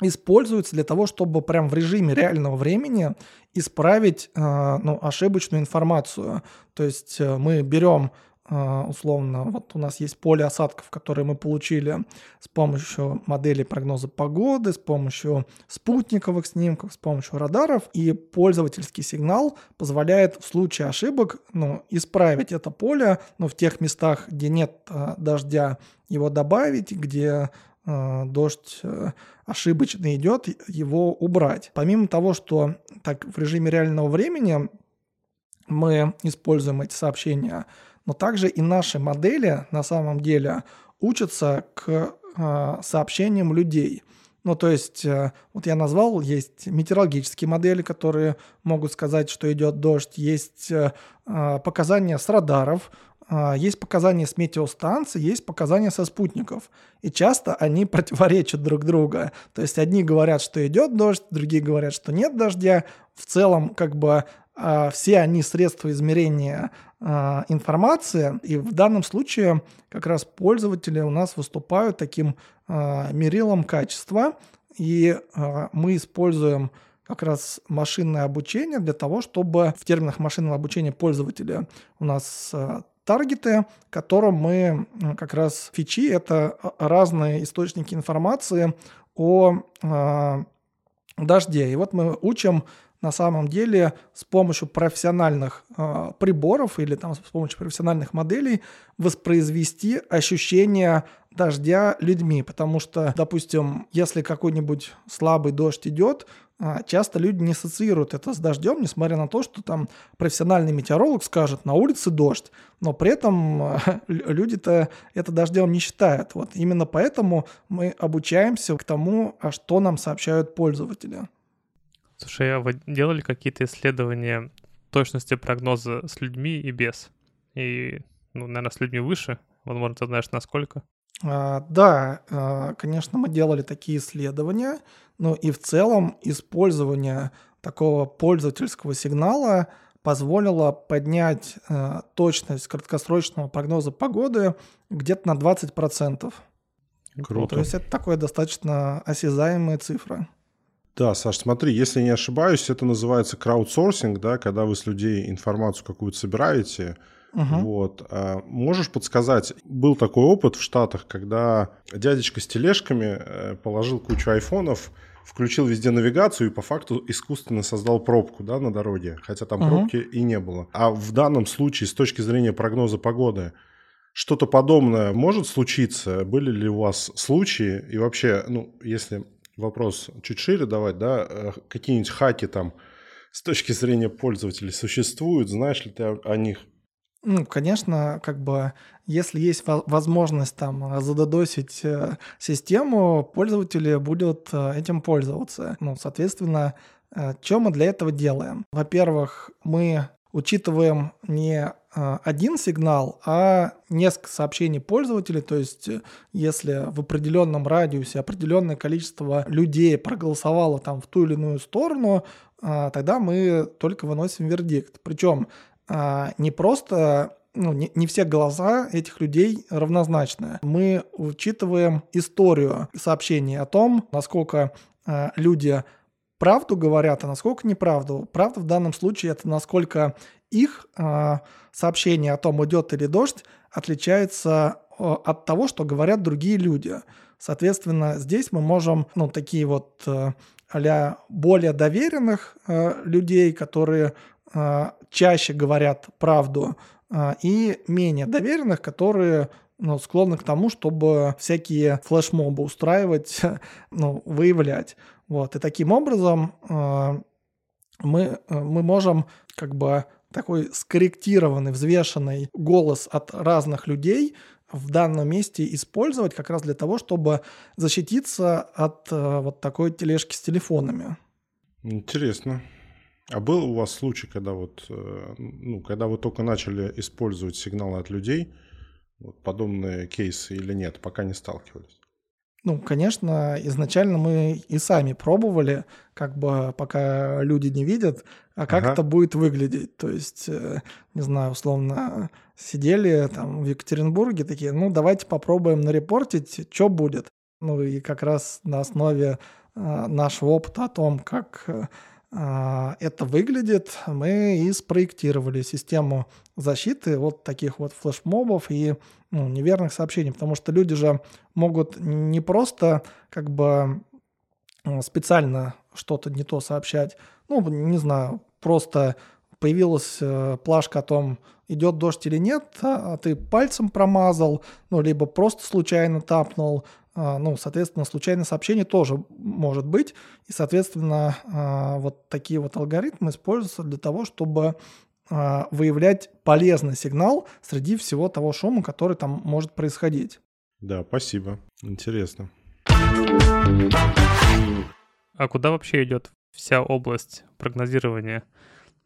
используется для того, чтобы прям в режиме реального времени исправить э, ну, ошибочную информацию. То есть э, мы берем а, условно, вот у нас есть поле осадков, которые мы получили с помощью модели прогноза погоды, с помощью спутниковых снимков, с помощью радаров, и пользовательский сигнал позволяет в случае ошибок ну, исправить это поле, но в тех местах, где нет а, дождя, его добавить, где дождь а, ошибочно идет, его убрать. Помимо того, что так в режиме реального времени мы используем эти сообщения но также и наши модели на самом деле учатся к э, сообщениям людей. Ну, то есть, э, вот я назвал, есть метеорологические модели, которые могут сказать, что идет дождь, есть э, показания с радаров, есть показания с метеостанций, есть показания со спутников. И часто они противоречат друг другу. То есть одни говорят, что идет дождь, другие говорят, что нет дождя. В целом, как бы все они средства измерения а, информация, и в данном случае как раз пользователи у нас выступают таким а, мерилом качества, и а, мы используем как раз машинное обучение для того, чтобы в терминах машинного обучения пользователя у нас таргеты, которым мы как раз фичи — это разные источники информации о э, дожде. И вот мы учим на самом деле с помощью профессиональных э, приборов или там, с помощью профессиональных моделей воспроизвести ощущение дождя людьми. Потому что, допустим, если какой-нибудь слабый дождь идет, часто люди не ассоциируют это с дождем, несмотря на то, что там профессиональный метеоролог скажет, на улице дождь, но при этом люди-то это дождем не считают. Вот именно поэтому мы обучаемся к тому, а что нам сообщают пользователи. Слушай, а вы делали какие-то исследования точности прогноза с людьми и без? И, ну, наверное, с людьми выше? Возможно, ты знаешь, насколько? А, да, а, конечно, мы делали такие исследования, но и в целом использование такого пользовательского сигнала позволило поднять а, точность краткосрочного прогноза погоды где-то на 20%. Круто. То есть это такая достаточно осязаемая цифра. Да, Саш, смотри, если не ошибаюсь, это называется краудсорсинг, да, когда вы с людей информацию какую-то собираете. Угу. Вот. А можешь подсказать, был такой опыт в Штатах, когда дядечка с тележками э, положил кучу айфонов, включил везде навигацию и по факту искусственно создал пробку да, на дороге, хотя там угу. пробки и не было. А в данном случае, с точки зрения прогноза погоды, что-то подобное может случиться? Были ли у вас случаи? И вообще, ну, если вопрос чуть шире давать, да, э, какие-нибудь хаки там с точки зрения пользователей существуют, знаешь ли ты о, о них? Ну, конечно, как бы, если есть возможность там задодосить э, систему, пользователи будут э, этим пользоваться. Ну, соответственно, что мы для этого делаем? Во-первых, мы учитываем не один сигнал, а несколько сообщений пользователей. То есть, э, если в определенном радиусе определенное количество людей проголосовало там в ту или иную сторону, тогда мы только выносим вердикт. Причем не просто ну, не, не все голоса этих людей равнозначны. Мы учитываем историю сообщений о том, насколько люди правду говорят, а насколько неправду. Правда в данном случае это насколько их э, сообщение о том, идет или дождь, отличается от того, что говорят другие люди. Соответственно, здесь мы можем, ну, такие вот э, а более доверенных э, людей, которые чаще говорят правду, э, и менее доверенных, которые ну, склонны к тому, чтобы всякие флешмобы устраивать, ну, выявлять. Вот. И таким образом э, мы, э, мы можем как бы такой скорректированный, взвешенный голос от разных людей в данном месте использовать как раз для того, чтобы защититься от э, вот такой тележки с телефонами. Интересно. А был у вас случай, когда вот, ну, когда вы только начали использовать сигналы от людей, вот подобные кейсы или нет, пока не сталкивались? Ну, конечно, изначально мы и сами пробовали, как бы пока люди не видят, а как ага. это будет выглядеть. То есть, э, не знаю, условно, сидели там в Екатеринбурге такие, ну, давайте попробуем нарепортить, что будет. Ну, и как раз на основе э, нашего опыта о том, как э, это выглядит, мы и спроектировали систему защиты вот таких вот флешмобов и ну, неверных сообщений, потому что люди же могут не просто как бы специально что-то не то сообщать, ну, не знаю, просто появилась э, плашка о том, идет дождь или нет, а, а ты пальцем промазал, ну, либо просто случайно тапнул, а, ну, соответственно, случайное сообщение тоже может быть, и, соответственно, а, вот такие вот алгоритмы используются для того, чтобы а, выявлять полезный сигнал среди всего того шума, который там может происходить. Да, спасибо. Интересно. А куда вообще идет вся область прогнозирования?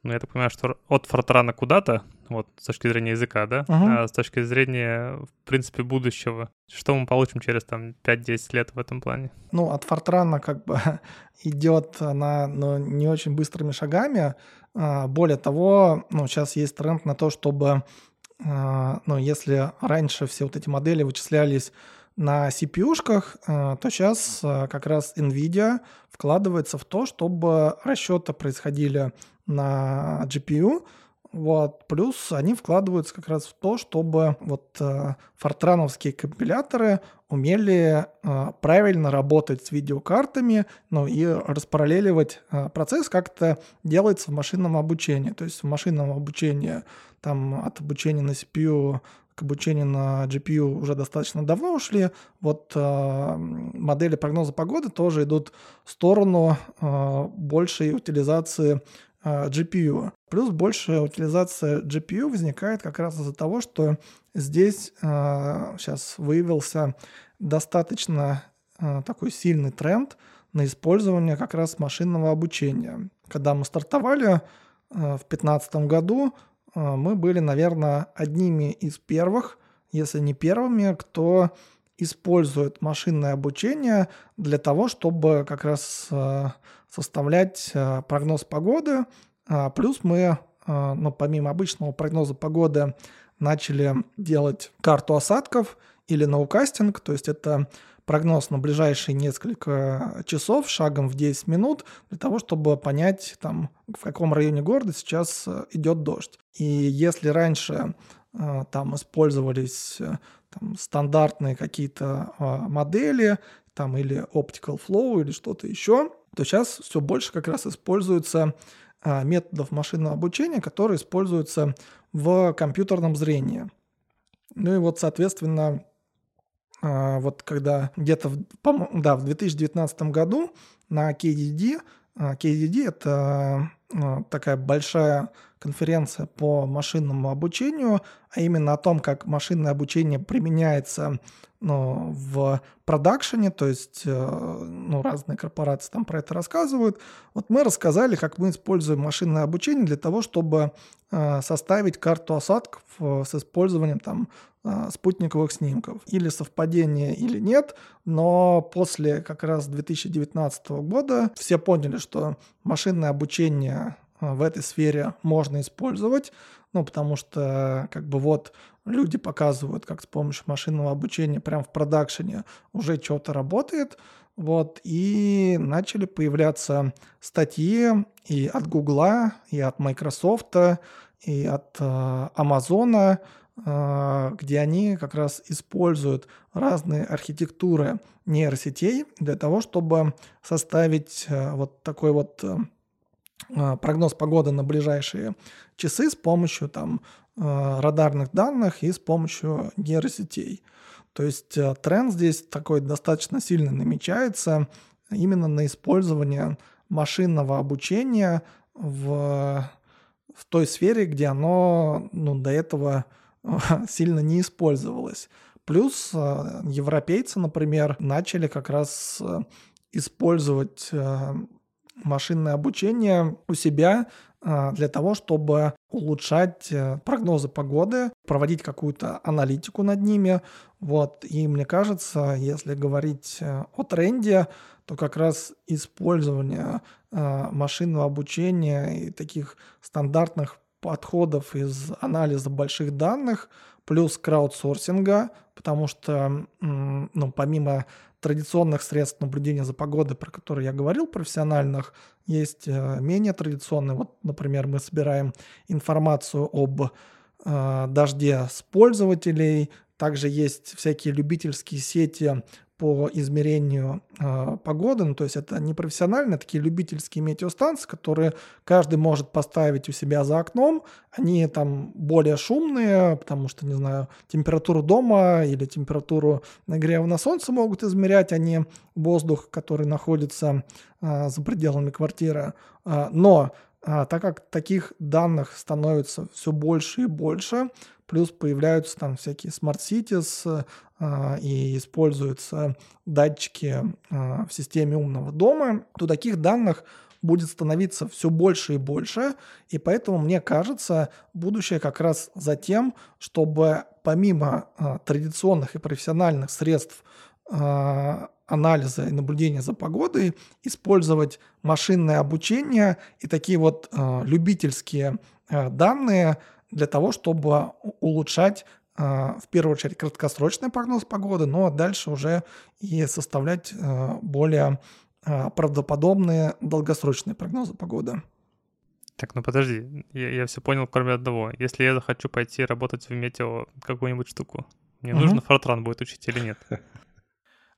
Ну, я так понимаю, что от фортрана куда-то, вот с точки зрения языка, да, uh-huh. а с точки зрения, в принципе, будущего. Что мы получим через там 5-10 лет в этом плане? Ну, от фортрана как бы идет она ну, не очень быстрыми шагами, а, более того, ну, сейчас есть тренд на то, чтобы, а, ну, если раньше все вот эти модели вычислялись на CPU-шках, то сейчас как раз NVIDIA вкладывается в то, чтобы расчеты происходили на GPU, вот. Плюс они вкладываются как раз в то, чтобы вот э, фортрановские компиляторы умели э, правильно работать с видеокартами, ну и распараллеливать э, процесс, как это делается в машинном обучении. То есть в машинном обучении там от обучения на CPU к обучению на GPU уже достаточно давно ушли. Вот э, модели прогноза погоды тоже идут в сторону э, большей утилизации э, GPU. Плюс большая утилизация GPU возникает как раз из-за того, что здесь э, сейчас выявился достаточно э, такой сильный тренд на использование как раз машинного обучения. Когда мы стартовали э, в 2015 году, э, мы были, наверное, одними из первых, если не первыми, кто использует машинное обучение для того, чтобы как раз э, составлять э, прогноз погоды, а, плюс мы, а, ну, помимо обычного прогноза погоды, начали делать карту осадков или ноукастинг, то есть это прогноз на ближайшие несколько часов шагом в 10 минут для того, чтобы понять, там, в каком районе города сейчас э, идет дождь. И если раньше э, там использовались э, там, стандартные какие-то модели, там или optical flow или что-то еще, то сейчас все больше как раз используется а, методов машинного обучения, которые используются в компьютерном зрении. Ну и вот, соответственно, а, вот когда где-то в, да, в 2019 году на KDD, а, KDD это такая большая конференция по машинному обучению, а именно о том, как машинное обучение применяется ну, в продакшене, то есть э, ну, разные корпорации там про это рассказывают. Вот мы рассказали, как мы используем машинное обучение для того, чтобы э, составить карту осадков э, с использованием там спутниковых снимков. Или совпадение, или нет, но после как раз 2019 года все поняли, что машинное обучение в этой сфере можно использовать, ну, потому что как бы вот люди показывают, как с помощью машинного обучения прямо в продакшене уже что-то работает. Вот, и начали появляться статьи и от Гугла, и от Microsoft, и от э, Амазона, э, где они как раз используют разные архитектуры нейросетей для того, чтобы составить э, вот такой вот э, э прогноз погоды на ближайшие часы с помощью там Э, радарных данных и с помощью нейросетей. То есть э, тренд здесь такой достаточно сильно намечается именно на использование машинного обучения в, в той сфере, где оно ну, до этого сильно не использовалось. Плюс э, европейцы, например, начали как раз использовать машинное обучение у себя а, для того, чтобы улучшать э, прогнозы погоды, проводить какую-то аналитику над ними. Вот. И мне кажется, если говорить э, о тренде, то как раз использование э, машинного обучения и таких стандартных подходов из анализа больших данных плюс краудсорсинга, потому что ну, помимо традиционных средств наблюдения за погодой, про которые я говорил, профессиональных, есть э, менее традиционные. Вот, например, мы собираем информацию об э, дожде с пользователей. Также есть всякие любительские сети по измерению э, погоды, ну, то есть это не профессиональные, такие любительские метеостанции, которые каждый может поставить у себя за окном, они там более шумные, потому что, не знаю, температуру дома или температуру нагрева на солнце могут измерять, а не воздух, который находится э, за пределами квартиры. Э, но э, так как таких данных становится все больше и больше, плюс появляются там всякие smart cities э, и используются датчики э, в системе умного дома, то таких данных будет становиться все больше и больше, и поэтому, мне кажется, будущее как раз за тем, чтобы помимо традиционных и профессиональных средств анализа и наблюдения за погодой, использовать машинное обучение и такие вот э, любительские э, данные для того, чтобы улучшать в первую очередь краткосрочный прогноз погоды, но дальше уже и составлять более правдоподобные долгосрочные прогнозы погоды. Так, ну подожди, я, я все понял, кроме одного. Если я захочу пойти работать в метео какую-нибудь штуку, мне угу. нужно фортран будет учить или нет?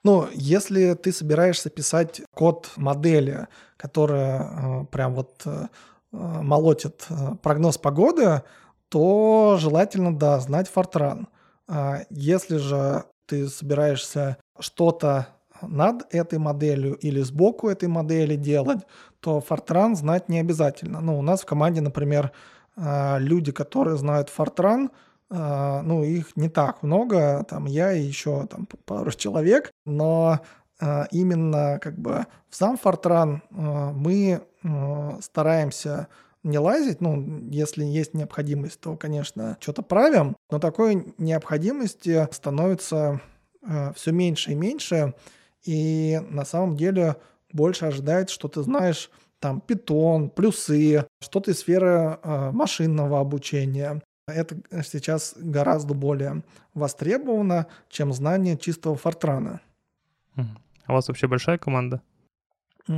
Ну, если ты собираешься писать код модели, которая э, прям вот э, молотит э, прогноз погоды, то желательно, да, знать фортран. А если же ты собираешься что-то над этой моделью или сбоку этой модели делать, то Fortran знать не обязательно. Ну, у нас в команде, например, люди, которые знают Fortran, ну, их не так много, там я и еще там пару человек, но а, именно как бы в сам Fortran мы стараемся не лазить, ну, если есть необходимость, то, конечно, что-то правим, но такой необходимости становится все меньше и меньше, и на самом деле больше ожидает, что ты знаешь там питон, плюсы, что-то из сферы э, машинного обучения. Это сейчас гораздо более востребовано, чем знание чистого фортрана. А у вас вообще большая команда? У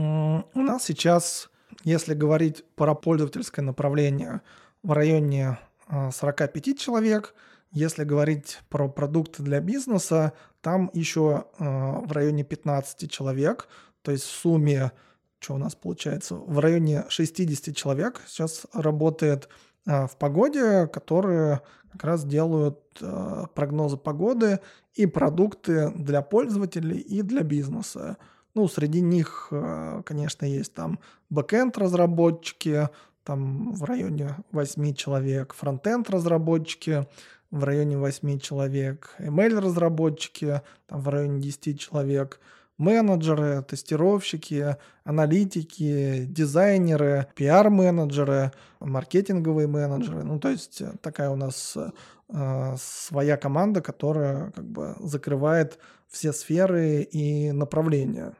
нас сейчас, если говорить про пользовательское направление, в районе 45 э, человек. Если говорить про продукты для бизнеса, там еще э, в районе 15 человек. То есть в сумме, что у нас получается, в районе 60 человек сейчас работает в погоде, которые как раз делают э, прогнозы погоды и продукты для пользователей и для бизнеса. Ну, среди них, э, конечно, есть там бэкенд разработчики, там в районе 8 человек, фронтенд разработчики, в районе 8 человек, ML-разработчики там в районе 10 человек, менеджеры, тестировщики, аналитики, дизайнеры, пиар-менеджеры, маркетинговые менеджеры. Ну, то есть э, такая у нас э, своя команда, которая как бы закрывает все сферы и направления.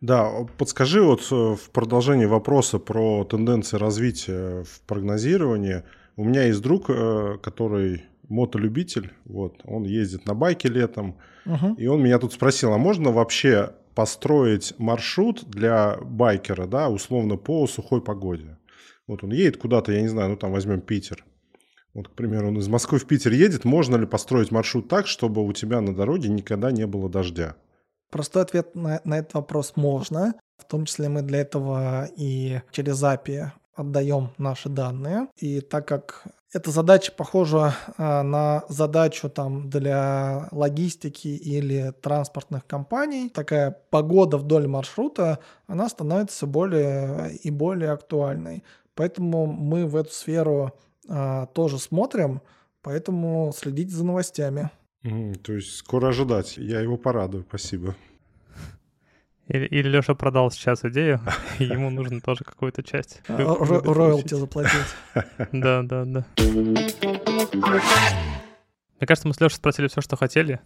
Да, подскажи вот э, в продолжении вопроса про тенденции развития в прогнозировании – у меня есть друг, э, который мотолюбитель, вот, он ездит на байке летом, угу. и он меня тут спросил, а можно вообще построить маршрут для байкера, да, условно по сухой погоде? Вот он едет куда-то, я не знаю, ну там возьмем Питер. Вот, к примеру, он из Москвы в Питер едет, можно ли построить маршрут так, чтобы у тебя на дороге никогда не было дождя? Простой ответ на, на этот вопрос можно. В том числе мы для этого и через API отдаем наши данные. И так как эта задача похожа а, на задачу там для логистики или транспортных компаний, такая погода вдоль маршрута, она становится более и более актуальной. Поэтому мы в эту сферу а, тоже смотрим, поэтому следите за новостями. Mm, то есть скоро ожидать. Я его порадую. Спасибо. Или, или Леша продал сейчас идею, и ему нужно тоже какую-то часть. А, роялти заплатить. Да, да, да. Мне кажется, мы с Лешей спросили все, что хотели.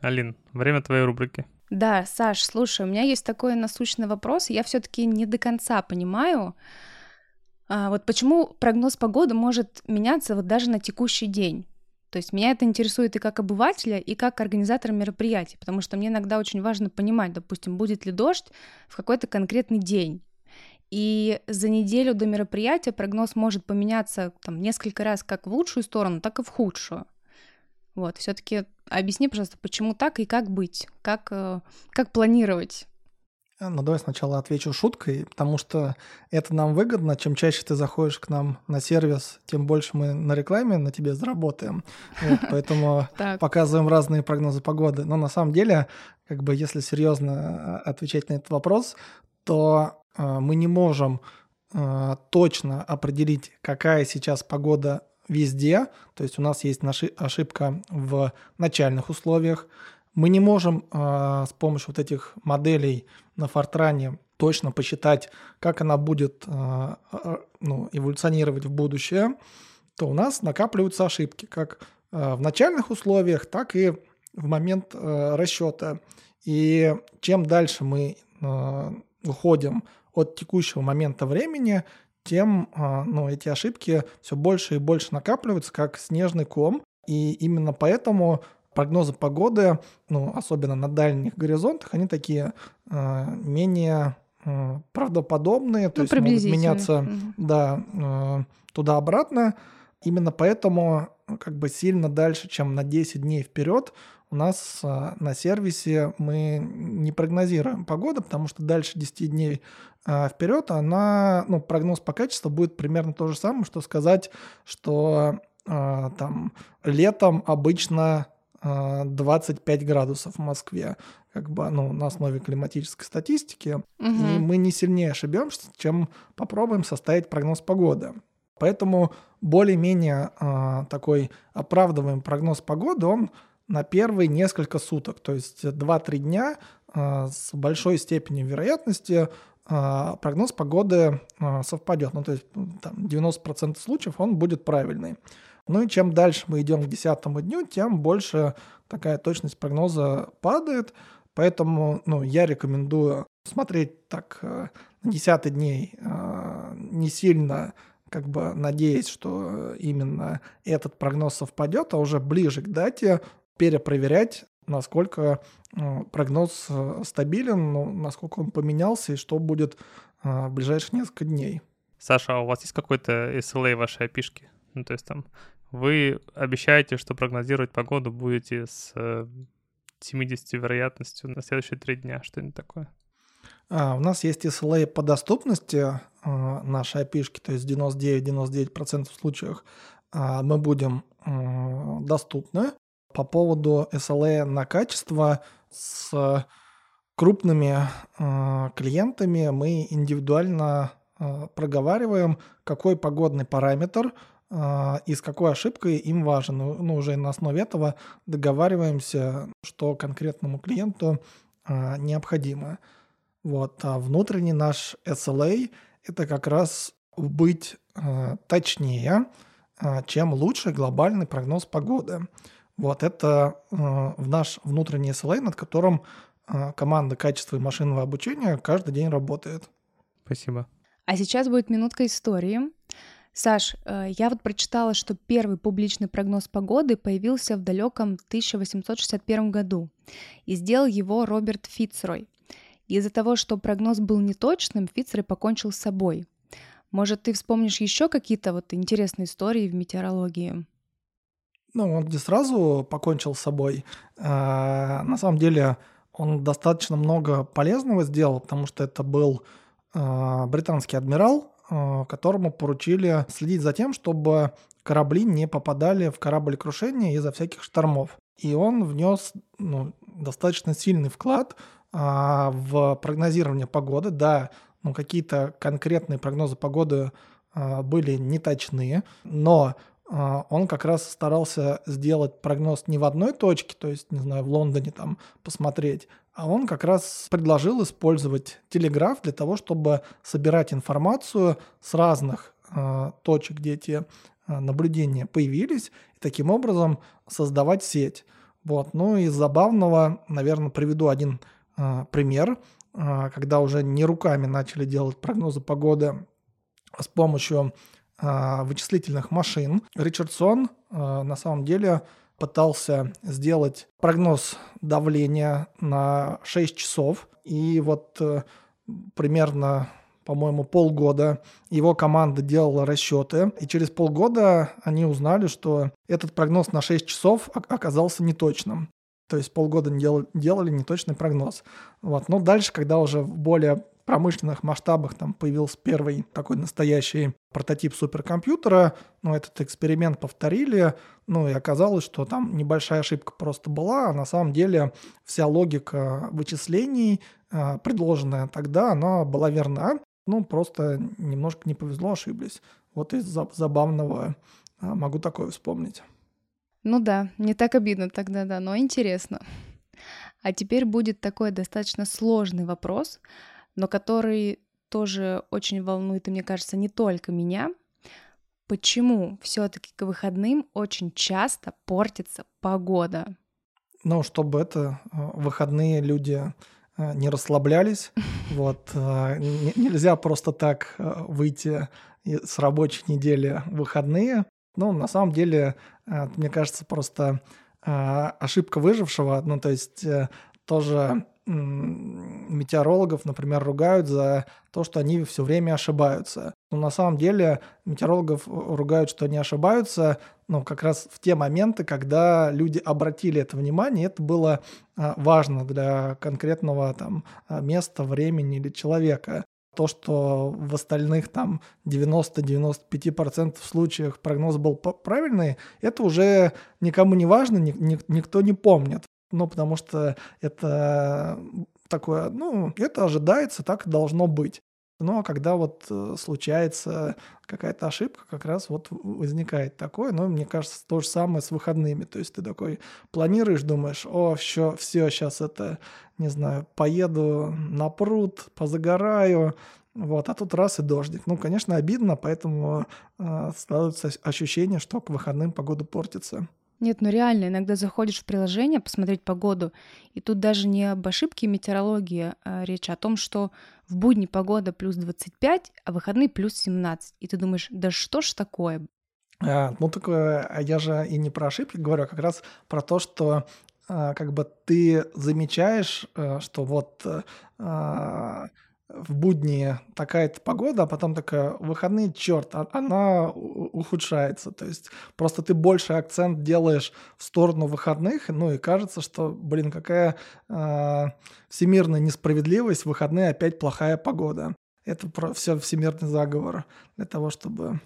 Алин, время твоей рубрики. Да, Саш, слушай, у меня есть такой насущный вопрос. Я все-таки не до конца понимаю, а, вот почему прогноз погоды может меняться вот даже на текущий день. То есть меня это интересует и как обывателя, и как организатора мероприятий, потому что мне иногда очень важно понимать, допустим, будет ли дождь в какой-то конкретный день. И за неделю до мероприятия прогноз может поменяться там несколько раз как в лучшую сторону, так и в худшую. Вот, все-таки объясни, пожалуйста, почему так и как быть, как, э, как планировать ну, давай сначала отвечу шуткой, потому что это нам выгодно. Чем чаще ты заходишь к нам на сервис, тем больше мы на рекламе на тебе заработаем. Вот, поэтому показываем разные прогнозы погоды. Но на самом деле, как бы, если серьезно э, отвечать на этот вопрос, то э, мы не можем точно определить, какая сейчас погода везде. То есть у нас есть ошибка в начальных условиях. Мы не можем э, с помощью вот этих моделей на Фортране точно посчитать, как она будет э, ну, эволюционировать в будущее, то у нас накапливаются ошибки как э, в начальных условиях, так и в момент э, расчета. И чем дальше мы э, уходим от текущего момента времени, тем э, ну, эти ошибки все больше и больше накапливаются, как снежный ком, И именно поэтому прогнозы погоды, ну, особенно на дальних горизонтах, они такие э, менее э, правдоподобные, то Ну, есть могут меняться, Мгм. да, э, туда-обратно. Именно поэтому как бы сильно дальше, чем на 10 дней вперед, у нас э, на сервисе мы не прогнозируем погоду, потому что дальше 10 дней э, вперед она, ну, прогноз по качеству будет примерно то же самое, что сказать, что э, там летом обычно 25 градусов в Москве, как бы, ну, на основе климатической статистики, и Мгм. мы не сильнее ошибемся, чем попробуем составить прогноз погоды. Поэтому более-менее э, такой оправдываемый прогноз погоды, он на первые несколько суток, то есть 2-3 дня э, с большой степенью вероятности э, прогноз погоды э, совпадет. Ну, то есть там 90% случаев он будет правильный. Ну и чем дальше мы идем к десятому дню, тем больше такая точность прогноза падает. Поэтому ну, я рекомендую смотреть так э, на десятый дней, э, не сильно как бы надеясь, что именно этот прогноз совпадет, а уже ближе к дате перепроверять, насколько э, прогноз стабилен, ну, насколько он поменялся и что будет в ближайшие несколько дней. Саша, а у вас есть какой-то SLA вашей опишки? Ну, то есть там вы обещаете, что прогнозировать погоду будете с э, 70 вероятностью на следующие три дня, что-нибудь такое? А, у нас есть SLA по доступности э, нашей опишки, то есть 99-99% случаев э, мы будем э, доступны. По поводу SLA на качество с крупными э, клиентами мы индивидуально э, проговариваем, какой погодный параметр э, и с какой ошибкой им важен. Ну, ну, уже на основе этого договариваемся, что конкретному клиенту э, необходимо. Вот. А внутренний наш SLA – это как раз быть э, точнее, чем лучший глобальный прогноз погоды. Вот это в наш внутренний SLA, над которым команда качества и машинного обучения каждый день работает. Спасибо. А сейчас будет минутка истории. Саш, э, я вот прочитала, что первый публичный прогноз погоды появился в далеком 1861 году, и сделал его Роберт Фицрой. Из-за того, что прогноз был неточным, Фицрой покончил с собой. Может, ты вспомнишь еще какие-то вот интересные истории в метеорологии? Ну, он не сразу покончил с собой. А, на самом деле он достаточно много полезного сделал, потому что это был а, британский адмирал, которому поручили следить за тем, чтобы корабли не попадали в корабль крушения из-за всяких штормов. И он внес ну, достаточно сильный вклад а, в прогнозирование погоды. Да, ну, какие-то конкретные прогнозы погоды а, были неточные, но а, он как раз старался сделать прогноз не в одной точке, то есть, не знаю, в Лондоне там посмотреть, а он как раз предложил использовать телеграф для того, чтобы собирать информацию с разных а, точек, где эти а, наблюдения появились, и таким образом создавать сеть. Вот. Ну, из забавного, наверное, приведу один а, пример, а, когда уже не руками начали делать прогнозы погоды, с помощью а, вычислительных машин. Ричардсон а, на самом деле пытался сделать прогноз давления на 6 часов. И вот э, примерно, по-моему, полгода его команда делала расчеты. И через полгода они узнали, что этот прогноз на 6 часов оказался неточным. То есть полгода не дел- делали неточный прогноз. Вот. Но дальше, когда уже более промышленных масштабах там появился первый такой настоящий прототип суперкомпьютера, ну, этот эксперимент повторили, ну, и оказалось, что там небольшая ошибка просто была, а на самом деле вся логика вычислений, а, предложенная тогда, она была верна, ну, просто немножко не повезло, ошиблись. Вот из за- забавного а, могу такое вспомнить. Ну да, не так обидно тогда, да, но интересно. А теперь будет такой достаточно сложный вопрос, но который тоже очень волнует, и мне кажется, не только меня. Почему все-таки к выходным очень часто портится погода? Ну, чтобы это э, выходные люди э, не расслаблялись. Вот э, нельзя просто так выйти с рабочей недели в выходные. Ну, на самом деле, мне кажется, просто ошибка выжившего, ну, то есть тоже метеорологов, например, ругают за то, что они все время ошибаются. Но на самом деле метеорологов ругают, что они ошибаются, ну, как раз в те моменты, когда люди обратили это внимание, это было важно для конкретного там места, времени или человека то, что в остальных там 90-95% случаях прогноз был правильный, это уже никому не важно, ни, ни, никто не помнит. Ну, потому что это такое, ну, это ожидается, так должно быть. Но когда вот э, случается какая-то ошибка, как раз вот возникает такое. Но мне кажется, то же самое с выходными. То есть ты такой планируешь, думаешь, о, все, все, сейчас это, не знаю, поеду на пруд, позагораю, вот, а тут раз и дождик. Ну, конечно, обидно, поэтому э, складывается ощущение, что к выходным погода портится. Нет, ну реально, иногда заходишь в приложение посмотреть погоду, и тут даже не об ошибке метеорологии а речь, а о том, что в будни погода плюс 25, а выходные плюс 17. И ты думаешь, да что ж такое? А, ну, так а я же и не про ошибки говорю, а как раз про то, что а, как бы ты замечаешь, а, что вот а, в будни такая-то погода, а потом такая выходные, черт, а, она ухудшается. То есть просто ты больше акцент делаешь в сторону выходных, ну и кажется, что, блин, какая э, всемирная несправедливость, в выходные опять плохая погода. Это про все всемирный заговор для того, чтобы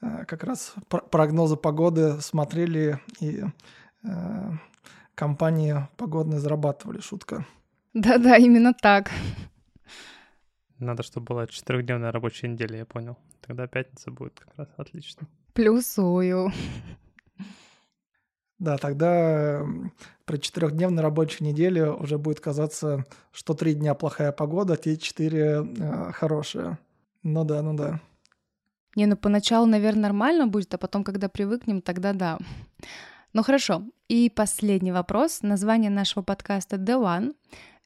э, как раз прогнозы погоды смотрели и э, компании погодные зарабатывали. Шутка. Да-да, именно так. Надо, чтобы была четырехдневная рабочая неделя, я понял. Тогда пятница будет как раз отлично. Плюсую. Да, тогда при четырехдневной рабочей неделе уже будет казаться, что три дня плохая погода, а те четыре э, хорошие. Ну да, ну да. Не, ну поначалу, наверное, нормально будет, а потом, когда привыкнем, тогда да. Ну хорошо. И последний вопрос. Название нашего подкаста The One.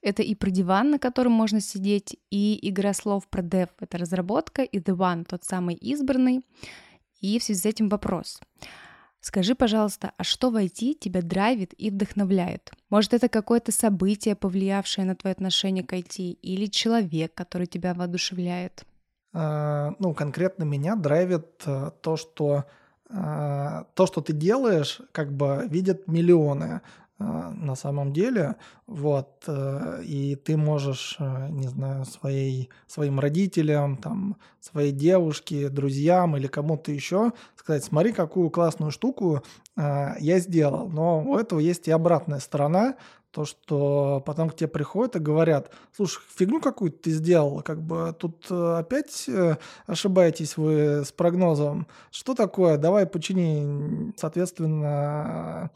Это и про диван, на котором можно сидеть, и игра слов про dev — это разработка, и the one — тот самый избранный. И в связи с этим вопрос. Скажи, пожалуйста, а что в IT тебя драйвит и вдохновляет? Может, это какое-то событие, повлиявшее на твое отношение к IT, или человек, который тебя воодушевляет? А, ну, конкретно меня драйвит э, то, что а, то, что ты делаешь, как бы видят миллионы. А, на самом деле, вот, э, и ты можешь, э, не знаю, своей, своим родителям, там, своей девушке, друзьям или кому-то еще сказать, смотри, какую классную штуку а, я сделал. Но у этого есть и обратная сторона, то, что потом к тебе приходят и говорят, слушай, фигню какую-то ты сделал, как бы тут э, опять ошибаетесь вы с прогнозом. Что такое? Давай почини. Соответственно,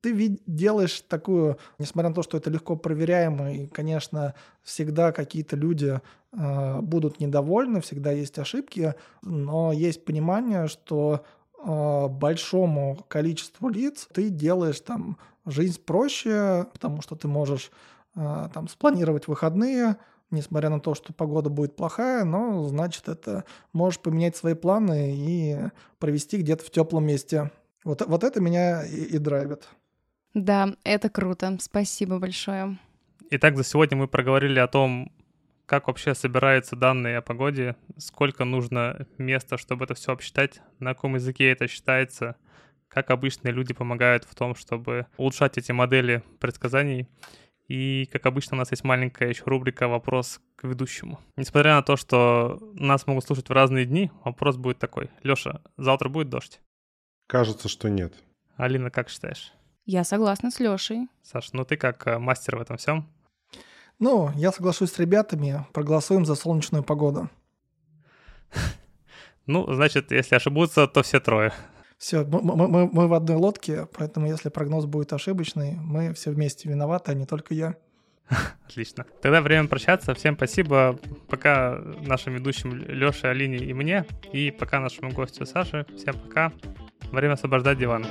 ты делаешь такую, несмотря на то, что это легко проверяемо, и, конечно, всегда какие-то люди э, будут недовольны, всегда есть ошибки, но есть понимание, что э, большому количеству лиц ты делаешь там жизнь проще, потому что ты можешь э, там спланировать выходные, несмотря на то, что погода будет плохая, но значит это можешь поменять свои планы и провести где-то в теплом месте. Вот, вот это меня и, и драйвит. Да, это круто. Спасибо большое. Итак, за сегодня мы проговорили о том, как вообще собираются данные о погоде, сколько нужно места, чтобы это все обсчитать, на каком языке это считается, как обычные люди помогают в том, чтобы улучшать эти модели предсказаний. И, как обычно, у нас есть маленькая еще рубрика «Вопрос к ведущему». Несмотря на то, что нас могут слушать в разные дни, вопрос будет такой. Лёша, завтра будет дождь? Кажется, что нет. Алина, как считаешь? Я согласна с Лешей. Саш, ну ты как э, мастер в этом всем? Ну, я соглашусь с ребятами, проголосуем за солнечную погоду. Ну, значит, если ошибутся, то все трое. Все, мы, мы, мы в одной лодке, поэтому если прогноз будет ошибочный, мы все вместе виноваты, а не только я. Отлично. Тогда время прощаться. Всем спасибо. Пока нашим ведущим Леше, Алине и мне. И пока нашему гостю Саше. Всем пока. Время освобождать диван.